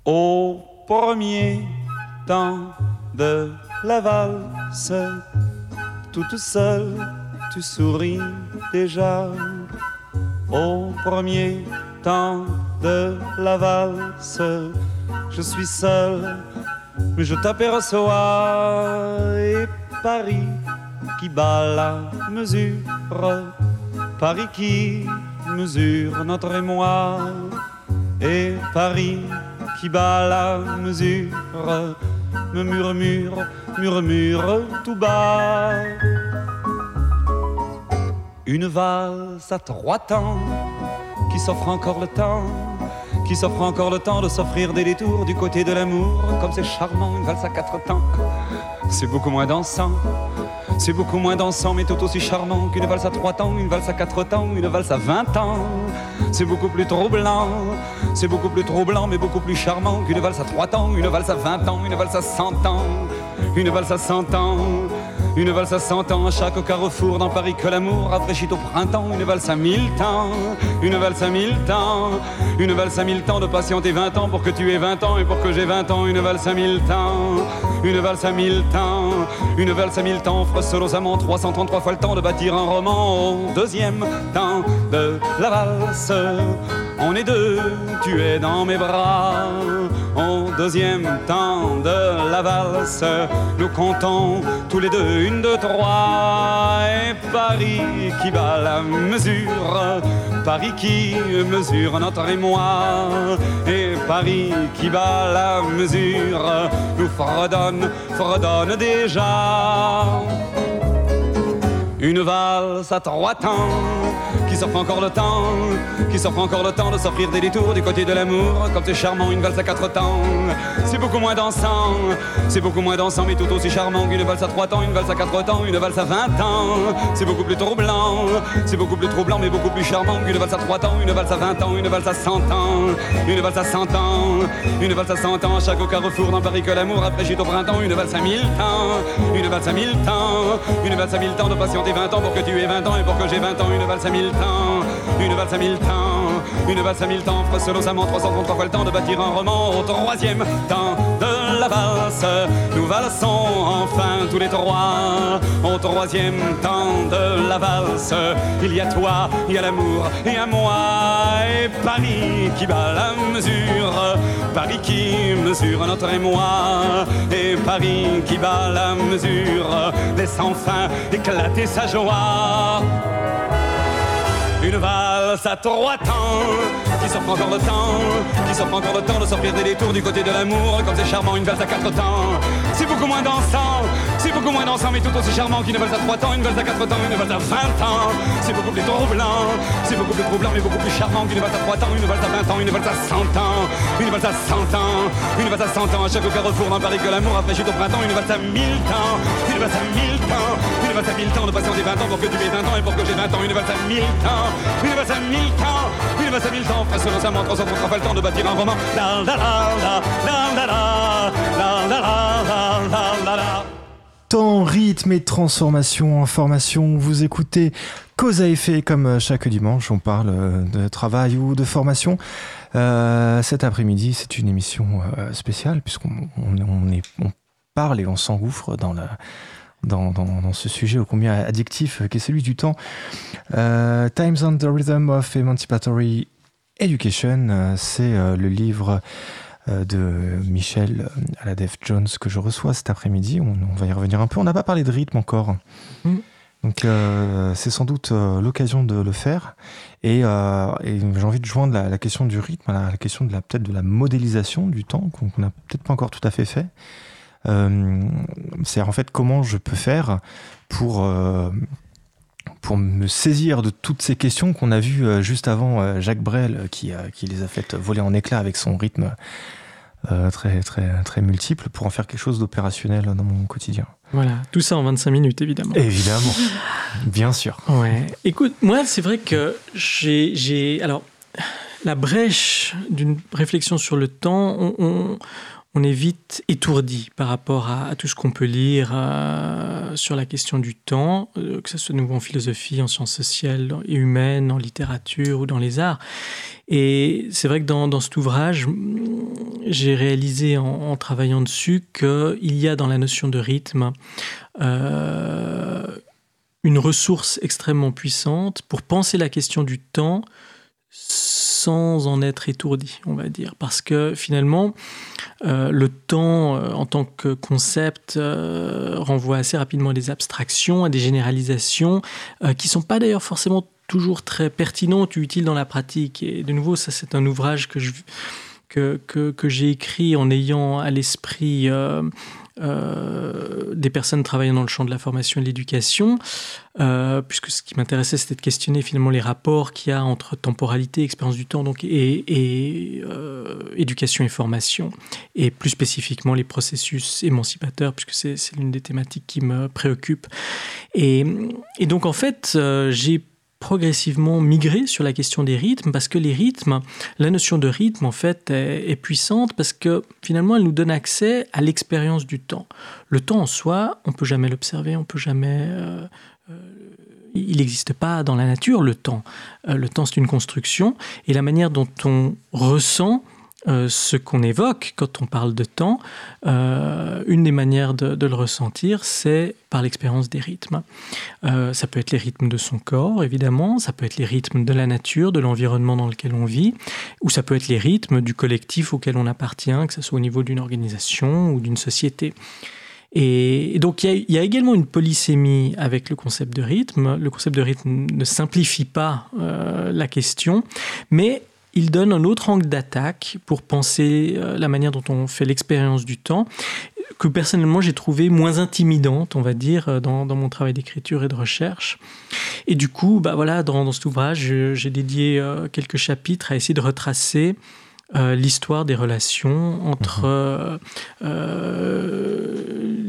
Au premier temps de la valse, toute seule, tu souris déjà. Au premier temps de la valse, je suis seul, mais je t'aperçois. Et Paris qui bat la mesure, Paris qui notre émoi et Paris qui bat la mesure me murmure, murmure tout bas. Une valse à trois temps qui s'offre encore le temps, qui s'offre encore le temps de s'offrir des détours du côté de l'amour, comme c'est charmant, une valse à quatre temps. C'est beaucoup moins dansant c'est beaucoup moins dansant, mais tout aussi charmant qu'une valse à trois temps, une valse à quatre temps, une valse à vingt ans. C'est beaucoup plus troublant, c'est beaucoup plus troublant, mais beaucoup plus charmant qu'une valse à trois temps, une valse à vingt ans, une valse à cent ans, une valse à cent ans. Une valse à cent ans chaque carrefour dans Paris que l'amour rafraîchit au printemps. Une valse à mille temps, une valse à mille temps, une valse à mille temps de patienter vingt ans pour que tu aies vingt ans et pour que j'ai vingt ans. Une valse à mille temps, une valse à mille temps, une valse à mille temps offre solos amants 333 fois le temps de bâtir un roman. Au deuxième temps de la valse, on est deux, tu es dans mes bras. Au deuxième temps de la valse, nous comptons tous les deux une, deux, trois, et Paris qui bat la mesure, Paris qui mesure notre émoi, et Paris qui bat la mesure, nous fredonne, fredonne déjà. Une valse à trois temps, qui s'offre encore le temps, qui s'offre encore le temps de s'offrir des détours du côté de l'amour, comme c'est charmant une valse à quatre temps. C'est beaucoup moins dansant, c'est beaucoup moins dansant, mais tout aussi charmant qu'une valse à trois temps, une valse à quatre temps, une valse à vingt ans. C'est beaucoup plus troublant, c'est beaucoup plus troublant, mais beaucoup plus charmant qu'une valse à trois temps, une valse à vingt ans, une valse à cent ans, une valse à cent ans, une valse à cent ans, chaque au carrefour dans Paris que l'amour après au printemps, une valse à mille temps, une valse à mille temps, une valse à mille temps de patienter 20 ans pour que tu aies 20 ans et pour que j'ai 20 ans, une valse à mille temps, une valse à mille temps, une valse à mille temps, frecelosament 333 fois le temps de bâtir un roman au troisième temps de la valse. Nous valsons enfin tous les trois au troisième temps de la valse. Il y a toi, il y a l'amour et à moi et Paris qui bat la mesure, Paris qui mesure notre émoi et Paris qui bat la mesure, laisse enfin éclater sa joie. Une valse à trois temps, qui s'offre encore le temps, qui s'offre encore le temps de sortir des détours du côté de l'amour, comme c'est charmant, une valse à quatre temps. C'est beaucoup moins dansant, c'est beaucoup moins dansant, mais tout aussi charmant qu'une valse à trois temps, une valse à quatre temps, une valse à vingt ans. C'est beaucoup plus troublant, c'est beaucoup plus troublant, mais beaucoup plus charmant qu'une valse à trois temps, une valse à vingt ans, une valse à cent ans, une valse à cent ans, une valse à cent ans. À chaque carrefour dans Paris que l'amour a fraîchi au printemps, une valse à mille temps, une valse à mille temps, une valse à mille temps de patienter vingt ans pour que tu aies vingt ans et pour que j'ai vingt ans, une valse à mille temps. Une valse à mille temps, mille temps, presque dans un mois, trois ans, pas le temps de bâtir un roman. La la la la, la la la, la la la la Temps, rythme et transformation, information, vous écoutez Cause à effet, comme chaque dimanche, on parle de travail ou de formation. Euh, cet après-midi, c'est une émission euh, spéciale, puisqu'on on, on, on parle et on s'engouffre dans la dans, dans, ce sujet ô combien addictif qu'est celui du temps. Euh, Times on the Rhythm of Emancipatory Education, euh, c'est euh, le livre de Michel Aladef Jones que je reçois cet après-midi. On, va y revenir un peu. On n'a pas parlé de rythme encore. Mm. Donc c'est sans doute l'occasion de le faire. Et, j'ai envie de joindre la, question du rythme à la, question de la peut-être de la modélisation du temps qu'on n'a peut-être pas encore tout à fait fait. Euh, c'est en fait comment je peux faire pour euh, pour me saisir de toutes ces questions qu'on a vues euh, juste avant Jacques Brel qui, qui les a fait voler en éclats avec son rythme très, très, très multiples pour en faire quelque chose d'opérationnel dans mon quotidien. Voilà, tout ça en 25 minutes, évidemment. Évidemment, bien sûr. Ouais. Écoute, moi, c'est vrai que j'ai. Alors, la brèche d'une réflexion sur le temps, on, on est vite étourdi par rapport à, tout ce qu'on peut lire euh, sur la question du temps, euh, que ce soit nouveau en philosophie, en sciences sociales et humaines, en littérature ou dans les arts. Et c'est vrai que dans, cet ouvrage, j'ai réalisé en, travaillant dessus qu'il y a dans la notion de rythme euh, une ressource extrêmement puissante pour penser la question du temps sans en être étourdi, on va dire. Parce que finalement, euh, le temps euh, en tant que concept euh, renvoie assez rapidement à des abstractions, à des généralisations, qui ne sont pas d'ailleurs forcément toujours très pertinentes utiles dans la pratique. Et de nouveau, ça c'est un ouvrage que que, que, que j'ai écrit en ayant à l'esprit des personnes travaillant dans le champ de la formation et de l'éducation, euh, puisque ce qui m'intéressait, c'était de questionner finalement les rapports qu'il y a entre temporalité, expérience du temps donc, et, euh, éducation et formation, et plus spécifiquement les processus émancipateurs, puisque c'est l'une des thématiques qui me préoccupe. Et, et donc en fait, j'ai progressivement migrer sur la question des rythmes parce que les rythmes, la notion de rythme en fait est, puissante parce que finalement elle nous donne accès à l'expérience du temps. Le temps en soi, on peut jamais l'observer, on peut jamais euh, euh, il n'existe pas dans la nature le temps. Euh, le temps, c'est une construction, et la manière dont on ressent euh, ce qu'on évoque quand on parle de temps, euh, une des manières de, le ressentir, c'est par l'expérience des rythmes. Euh, ça peut être les rythmes de son corps, évidemment, ça peut être les rythmes de la nature, de l'environnement dans lequel on vit, ou ça peut être les rythmes du collectif auquel on appartient, que ce soit au niveau d'une organisation ou d'une société. Et donc il y, a également une polysémie avec le concept de rythme. Le concept de rythme ne simplifie pas la question, mais il donne un autre angle d'attaque pour penser euh, la manière dont on fait l'expérience du temps, que personnellement j'ai trouvé moins intimidante, on va dire, euh, dans, mon travail d'écriture et de recherche. Et du coup, bah voilà, dans, cet ouvrage, j'ai dédié euh, quelques chapitres à essayer de retracer l'histoire des relations entre mhm.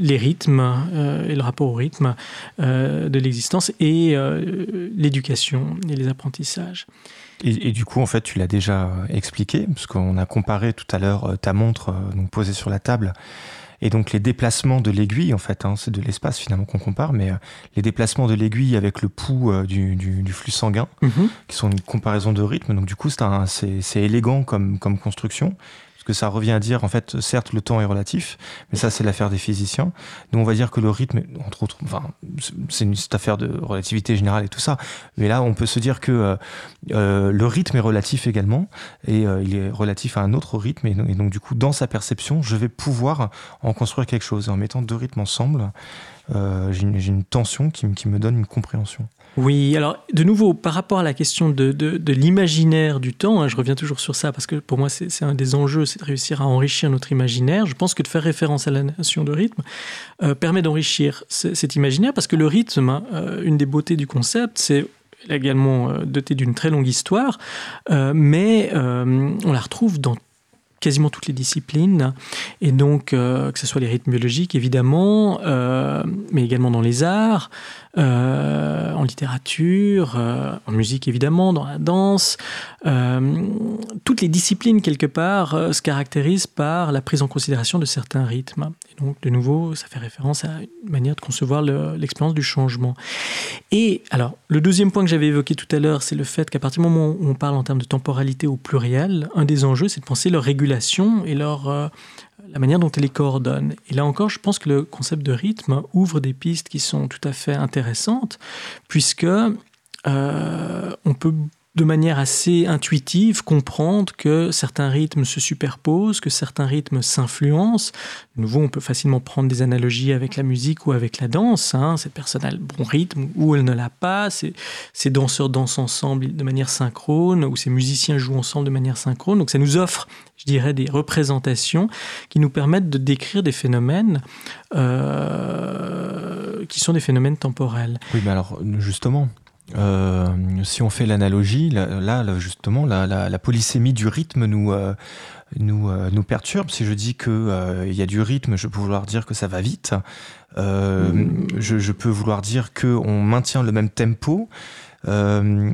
les rythmes et le rapport au rythme de l'existence et l'éducation et les apprentissages. Et, du coup, en fait, tu l'as déjà expliqué, parce qu'on a comparé tout à l'heure euh, ta montre euh, donc posée sur la table et donc les déplacements de l'aiguille, en fait, hein, c'est de l'espace finalement qu'on compare, mais euh, les déplacements de l'aiguille avec le pouls du, flux sanguin, mhm. qui sont une comparaison de rythme. Donc du coup, c'est élégant comme, comme construction que ça revient à dire, en fait, certes, le temps est relatif, mais ça, c'est l'affaire des physiciens. Nous, on va dire que le rythme, entre autres, enfin, c'est une affaire de relativité générale et tout ça, mais là, on peut se dire que euh, euh, le rythme est relatif également, et euh, il est relatif à un autre rythme, et, donc, du coup, dans sa perception, je vais pouvoir en construire quelque chose. En mettant deux rythmes ensemble, j'ai une, tension qui, qui me donne une compréhension. Oui, alors de nouveau, par rapport à la question de, l'imaginaire du temps, hein, je reviens toujours sur ça parce que pour moi c'est un des enjeux, c'est de réussir à enrichir notre imaginaire. Je pense que de faire référence à la notion de rythme euh, permet d'enrichir cet imaginaire parce que le rythme, hein, euh, une des beautés du concept, c'est également euh, doté d'une très longue histoire, mais on la retrouve dans quasiment toutes les disciplines, et donc que ce soit les rythmes biologiques évidemment, mais également dans les arts, euh, en littérature, euh, en musique évidemment, dans la danse. Euh, toutes les disciplines, quelque part, se caractérisent par la prise en considération de certains rythmes. Donc, de nouveau, ça fait référence à une manière de concevoir l'expérience du changement. Et alors, le deuxième point que j'avais évoqué tout à l'heure, c'est le fait qu'à partir du moment où on parle en termes de temporalité au pluriel, un des enjeux, c'est de penser leur régulation et leur la manière dont elle les coordonne. Et là encore, je pense que le concept de rythme ouvre des pistes qui sont tout à fait intéressantes, puisque euh, on peut de manière assez intuitive comprendre que certains rythmes se superposent, que certains rythmes s'influencent. De nouveau, on peut facilement prendre des analogies avec la musique ou avec la danse. Hein. Cette personne a le bon rythme ou elle ne l'a pas. Ces, ces danseurs dansent ensemble de manière synchrone ou ces musiciens jouent ensemble de manière synchrone. Donc ça nous offre, je dirais, des représentations qui nous permettent de décrire des phénomènes euh, qui sont des phénomènes temporels. Oui, mais alors justement, si on fait l'analogie, là, justement, la, la, polysémie du rythme nous, nous, nous perturbe. Si je dis qu'il y a du rythme, je peux vouloir dire que ça va vite. Mm. Je, je, peux vouloir dire qu'on maintient le même tempo. Euh,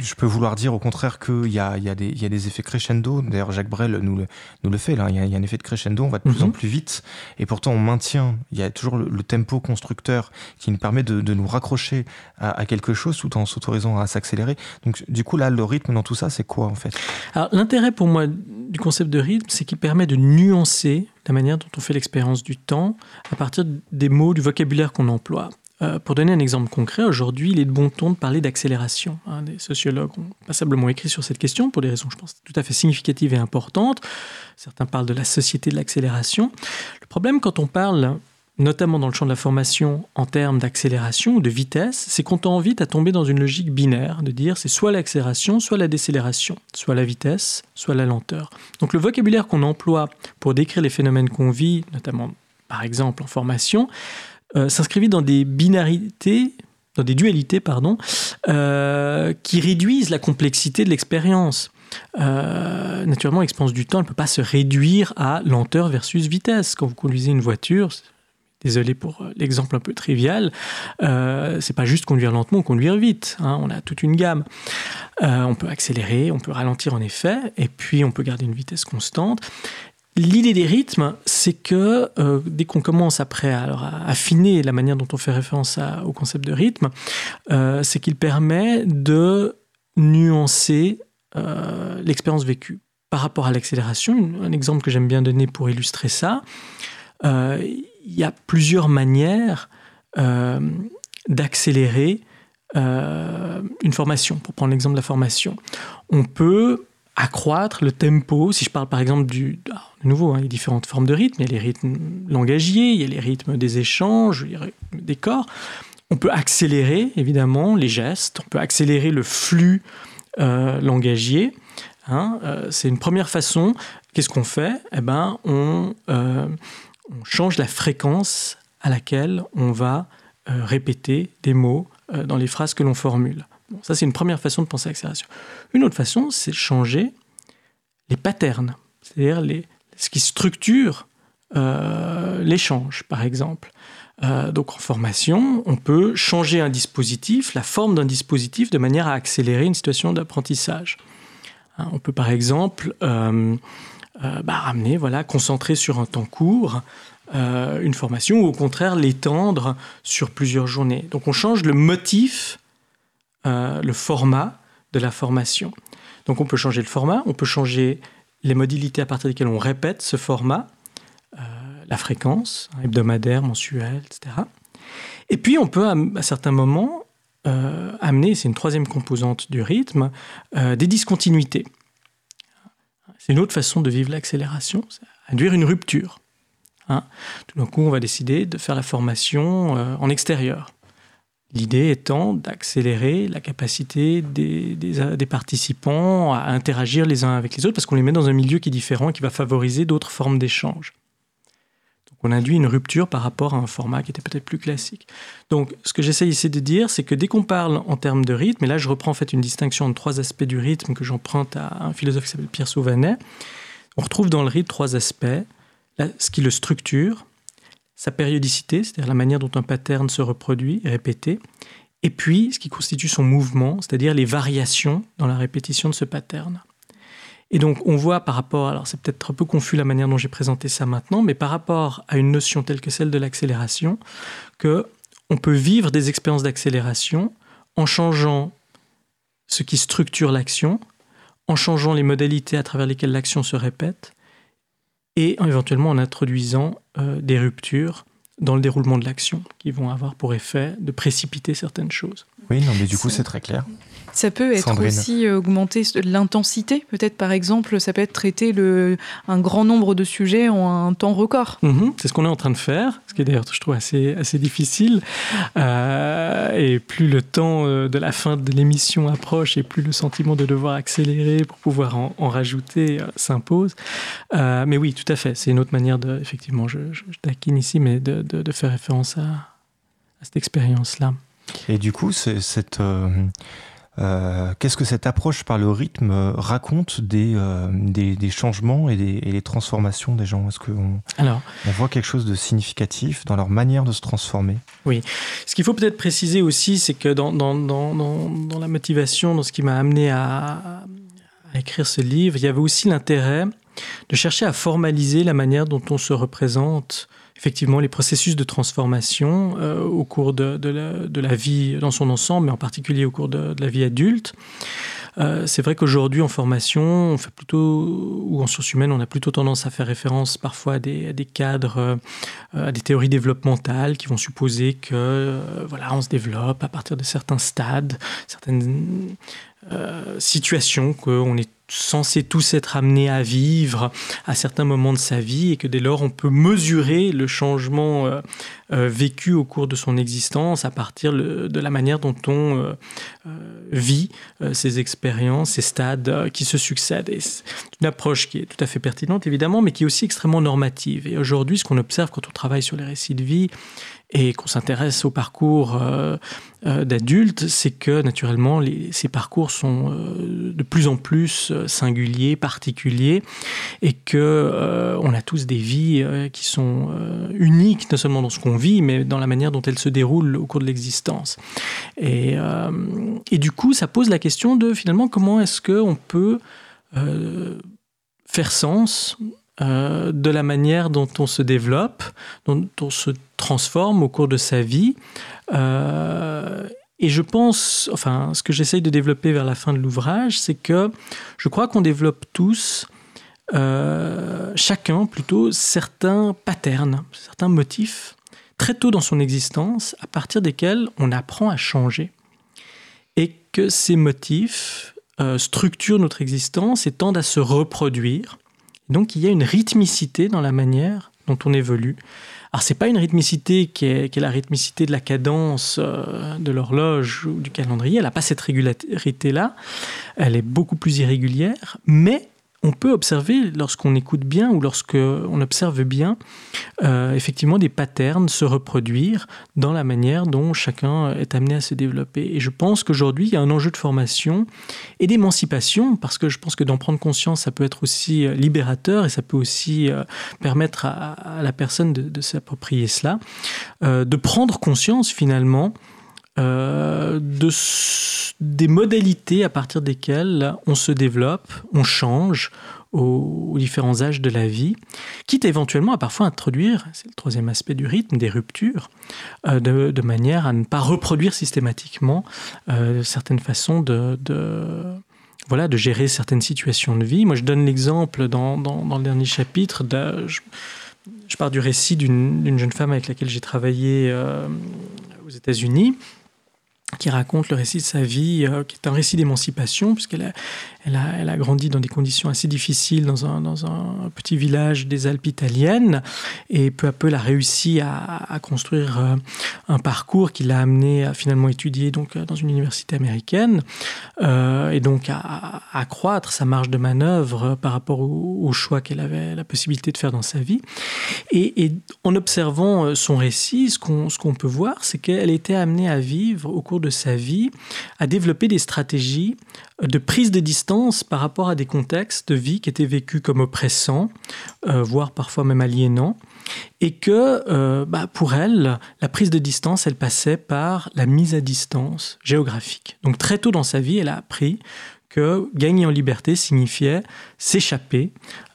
je peux vouloir dire au contraire qu'il y a, y, a y a, des effets crescendo. D'ailleurs, Jacques Brel nous le, nous le fait là. Il y, a un effet de crescendo, on va de plus en mhm. plus vite. Et pourtant, on maintient. Il y a toujours le, tempo constructeur qui nous permet de, de nous raccrocher à, quelque chose tout en s'autorisant à s'accélérer. Donc, du coup, là, le rythme dans tout ça, c'est quoi en fait? Alors, l'intérêt pour moi du concept de rythme, c'est qu'il permet de nuancer la manière dont on fait l'expérience du temps à partir des mots, du vocabulaire qu'on emploie. Euh, pour donner un exemple concret, aujourd'hui, il est de bon ton de parler d'accélération. Hein. des sociologues ont passablement écrit sur cette question pour des raisons, je pense, tout à fait significatives et importantes. Certains parlent de la société de l'accélération. Le problème, quand on parle, notamment dans le champ de la formation, en termes d'accélération ou de vitesse, c'est qu'on tend vite à tomber dans une logique binaire, de dire c'est soit l'accélération, soit la décélération, soit la vitesse, soit la lenteur. Donc le vocabulaire qu'on emploie pour décrire les phénomènes qu'on vit, notamment par exemple en formation, euh, s'inscrivait dans des binarités, dans des dualités, pardon, euh, qui réduisent la complexité de l'expérience. Euh, naturellement, l'expérience du temps ne peut pas se réduire à lenteur versus vitesse. Quand vous conduisez une voiture, désolé pour l'exemple un peu trivial, euh, c'est pas juste conduire lentement ou conduire vite. Hein, on a toute une gamme. on peut accélérer, on peut ralentir en effet, et puis on peut garder une vitesse constante. L'idée des rythmes, c'est que euh, dès qu'on commence après à, affiner la manière dont on fait référence au concept de rythme, euh, c'est qu'il permet de nuancer euh, l'expérience vécue. Par rapport à l'accélération, un exemple que j'aime bien donner pour illustrer ça, il y a plusieurs manières d'accélérer une formation. Pour prendre l'exemple de la formation, on peut accroître le tempo. Si je parle par exemple du... de nouveau, hein, différentes formes de rythme. Il y a les rythmes langagiers, il y a les rythmes des échanges, des corps. On peut accélérer, évidemment, les gestes. On peut accélérer le flux euh, langagier. Hein. Euh, c'est une première façon. Qu'est-ce qu'on fait? Eh ben, euh, on, change la fréquence à laquelle on va répéter des mots dans les phrases que l'on formule ça, c'est une première façon de penser à l'accélération. Une autre façon, c'est changer les patterns, c'est-à-dire ce qui structure euh, l'échange, par exemple. Euh, donc en formation, on peut changer un dispositif, la forme d'un dispositif, de manière à accélérer une situation d'apprentissage. Hein, on peut par exemple euh, bah, ramener, voilà, concentrer sur un temps court une formation ou au contraire l'étendre sur plusieurs journées. Donc on change le motif euh, le format de la formation. Donc on peut changer le format, on peut changer les modalités à partir desquelles on répète ce format, euh, la fréquence, hein, hebdomadaire, mensuelle, etc. Et puis on peut à, certains moments euh, amener, c'est une troisième composante du rythme, des discontinuités. C'est une autre façon de vivre l'accélération, induire une rupture. Hein. Tout d'un coup, on va décider de faire la formation en extérieur. L'idée étant d'accélérer la capacité des, des, participants à interagir les uns avec les autres parce qu'on les met dans un milieu qui est différent qui va favoriser d'autres formes d'échange. Donc on induit une rupture par rapport à un format qui était peut-être plus classique. Donc ce que j'essaie ici de dire, c'est que dès qu'on parle en termes de rythme, et là je reprends en fait une distinction entre trois aspects du rythme que j'emprunte à un philosophe qui s'appelle Pierre Sauvanet, on retrouve dans le rythme trois aspects. ce qui le structure, sa périodicité, c'est-à-dire la manière dont un pattern se reproduit, est répété, et puis ce qui constitue son mouvement, c'est-à-dire les variations dans la répétition de ce pattern. Et donc on voit par rapport, alors c'est peut-être un peu confus la manière dont j'ai présenté ça maintenant, mais par rapport à une notion telle que celle de l'accélération, que on peut vivre des expériences d'accélération en changeant ce qui structure l'action, en changeant les modalités à travers lesquelles l'action se répète, et éventuellement en introduisant euh, des ruptures dans le déroulement de l'action qui vont avoir pour effet de précipiter certaines choses. Oui, non, mais du coup, c'est très clair. Ça peut être aussi euh, augmenter l'intensité. Peut-être, par exemple, ça peut être traiter le, un grand nombre de sujets en un temps record. Mhm, c'est ce qu'on est en train de faire, ce qui est d'ailleurs, je trouve, assez, assez difficile. Euh, et plus le temps euh, de la fin de l'émission approche et plus le sentiment de devoir accélérer pour pouvoir en, rajouter s'impose. mais oui, tout à fait. C'est une autre manière de, effectivement, je, je, taquine ici, mais de, de, faire référence à, à cette expérience-là. Et du coup, cette, euh, qu'est-ce que cette approche par le rythme euh, raconte des, euh, des, des, changements et des, et des, transformations des gens? Est-ce qu'on on voit quelque chose de significatif dans leur manière de se transformer? Oui. Ce qu'il faut peut-être préciser aussi, c'est que dans, dans, dans, dans, la motivation, dans ce qui m'a amené à, à, écrire ce livre, il y avait aussi l'intérêt de chercher à formaliser la manière dont on se représente effectivement les processus de transformation euh, au cours de, la, vie dans son ensemble, mais en particulier au cours de, la vie adulte. Euh, c'est vrai qu'aujourd'hui en formation, on fait plutôt, ou en sciences humaines, on a plutôt tendance à faire référence parfois à des, à des cadres, euh, à des théories développementales qui vont supposer que voilà, on se développe à partir de certains stades, certaines situations qu'on est censés tous être amenés à vivre à certains moments de sa vie et que dès lors on peut mesurer le changement euh, euh, vécu au cours de son existence à partir de la manière dont on euh, vit ces expériences, ces stades qui se succèdent. c'est une approche qui est tout à fait pertinente évidemment, mais qui est aussi extrêmement normative. Et aujourd'hui, ce qu'on observe quand on travaille sur les récits de vie et qu'on s'intéresse au parcours euh, euh, d'adultes, c'est que naturellement ces parcours sont euh, de plus en plus singuliers, particuliers, et que on a tous des vies qui sont uniques, non seulement dans ce qu'on vit, mais dans la manière dont elles se déroulent au cours de l'existence. Et, et, du coup, ça pose la question de finalement comment est-ce qu'on peut faire sens euh, de la manière dont on se développe, dont on se transforme au cours de sa vie. Euh, et je pense, enfin, ce que j'essaye de développer vers la fin de l'ouvrage, c'est que je crois qu'on développe tous, euh, chacun plutôt, certains patterns, certains motifs, très tôt dans son existence, à partir desquels on apprend à changer. Et que ces motifs structurent notre existence et tendent à se reproduire donc il y a une rythmicité dans la manière dont on évolue. Alors c'est pas une rythmicité qui est, la rythmicité de la cadence euh, de l'horloge ou du calendrier, elle n'a pas cette régularité-là, elle est beaucoup plus irrégulière, mais on peut observer, lorsqu'on écoute bien ou lorsqu'on observe bien, euh, effectivement des patterns se reproduire dans la manière dont chacun est amené à se développer. Et je pense qu'aujourd'hui, il y a un enjeu de formation et d'émancipation, parce que je pense que d'en prendre conscience, ça peut être aussi euh, libérateur et ça peut aussi euh, permettre à, la personne de, s'approprier cela, de prendre conscience finalement euh, de, des modalités à partir desquelles on se développe, on change aux, différents âges de la vie, quitte éventuellement à parfois introduire, c'est le troisième aspect du rythme, des ruptures, euh, de, manière à ne pas reproduire systématiquement euh, certaines façons de, voilà, de gérer certaines situations de vie. Moi, je donne l'exemple dans, le dernier chapitre. Je, pars du récit d'une jeune femme avec laquelle j'ai travaillé aux États-Unis qui raconte le récit de sa vie, euh, qui est un récit d'émancipation, puisqu'elle a, elle a, grandi dans des conditions assez difficiles dans un, petit village des Alpes italiennes, et peu à peu, elle a réussi à, construire euh, un parcours qui l'a amené à finalement étudier donc, dans une université américaine, euh, et donc à, accroître sa marge de manœuvre par rapport au, choix qu'elle avait la possibilité de faire dans sa vie. Et, en observant son récit, ce qu'on peut voir, c'est qu'elle était amenée à vivre au cours de sa vie à développer des stratégies de prise de distance par rapport à des contextes de vie qui étaient vécus comme oppressants, euh, voire parfois même aliénants, et que euh, bah, pour elle, la prise de distance, elle passait par la mise à distance géographique. Donc très tôt dans sa vie, elle a appris que gagner en liberté signifiait s'échapper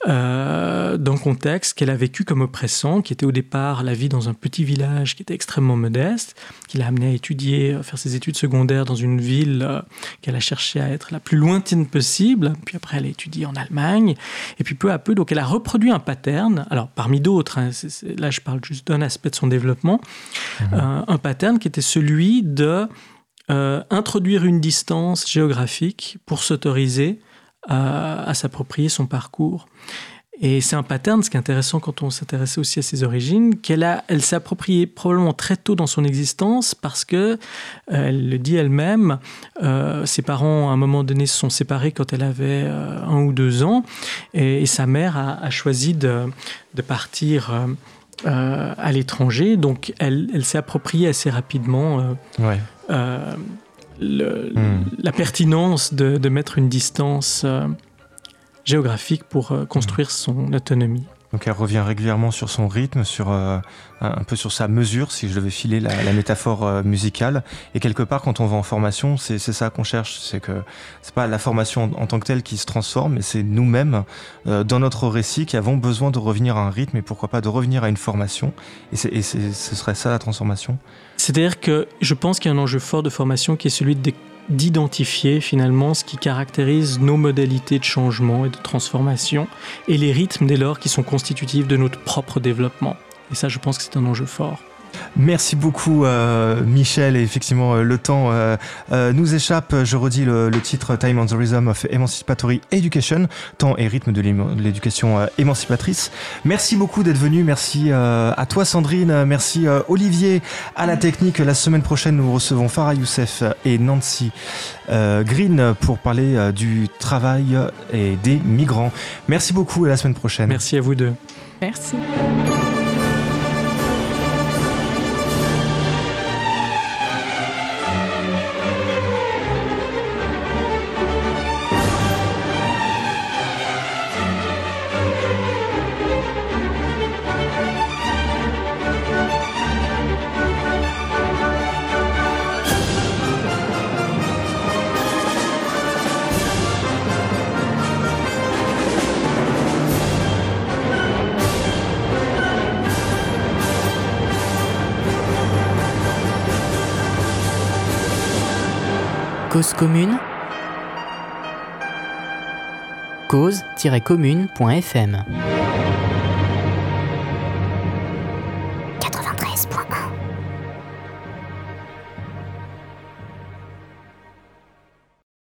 euh, d'un contexte qu'elle a vécu comme oppressant, qui était au départ la vie dans un petit village qui était extrêmement modeste, qui l'a amené à étudier, à faire ses études secondaires dans une ville euh, qu'elle a cherché à être la plus lointaine possible. Puis après, elle a étudié en Allemagne. Et puis peu à peu, donc elle a reproduit un pattern. Alors parmi d'autres, hein, là je parle juste d'un aspect de son développement, mmh. euh, un pattern qui était celui de euh, introduire une distance géographique pour s'autoriser à, s'approprier son parcours. Et c'est un pattern, ce qui est intéressant quand on s'intéressait aussi à ses origines, qu'elle elle s'est appropriée probablement très tôt dans son existence parce que, euh, elle le dit elle-même, euh, ses parents à un moment donné se sont séparés quand elle avait un ou deux ans et, sa mère a, choisi de, partir à l'étranger, donc elle, elle s'est appropriée assez rapidement. Le- Hmm. la pertinence de, de mettre une distance euh, géographique pour euh, construire son autonomie. Donc elle revient régulièrement sur son rythme, sur euh, un peu sur sa mesure, si je devais filer la, la métaphore euh, musicale. Et quelque part, quand on va en formation, c'est ça qu'on cherche. C'est que c'est pas la formation en, en tant que telle qui se transforme, mais c'est nous-mêmes euh, dans notre récit qui avons besoin de revenir à un rythme et pourquoi pas de revenir à une formation. Et, ce serait ça la transformation. C'est-à-dire que je pense qu'il y a un enjeu fort de formation qui est celui de- d'identifier finalement ce qui caractérise nos modalités de changement et de transformation et les rythmes dès lors qui sont constitutifs de notre propre développement. Et ça, je pense que c'est un enjeu fort. Merci beaucoup euh, Michel et effectivement euh, le temps euh, euh, nous échappe. Je redis le, le titre Time on the Rhythm of Emancipatory Education, temps et rythme de l'éducation euh, émancipatrice. Merci beaucoup d'être venu. Merci euh, à toi Sandrine, merci euh, Olivier à la technique. La semaine prochaine nous recevons Farah Youssef et Nancy euh, Green pour parler euh, du travail et des migrants. Merci beaucoup et à la semaine prochaine. Merci à vous deux. Merci. Cause commune. Cause-commune.fm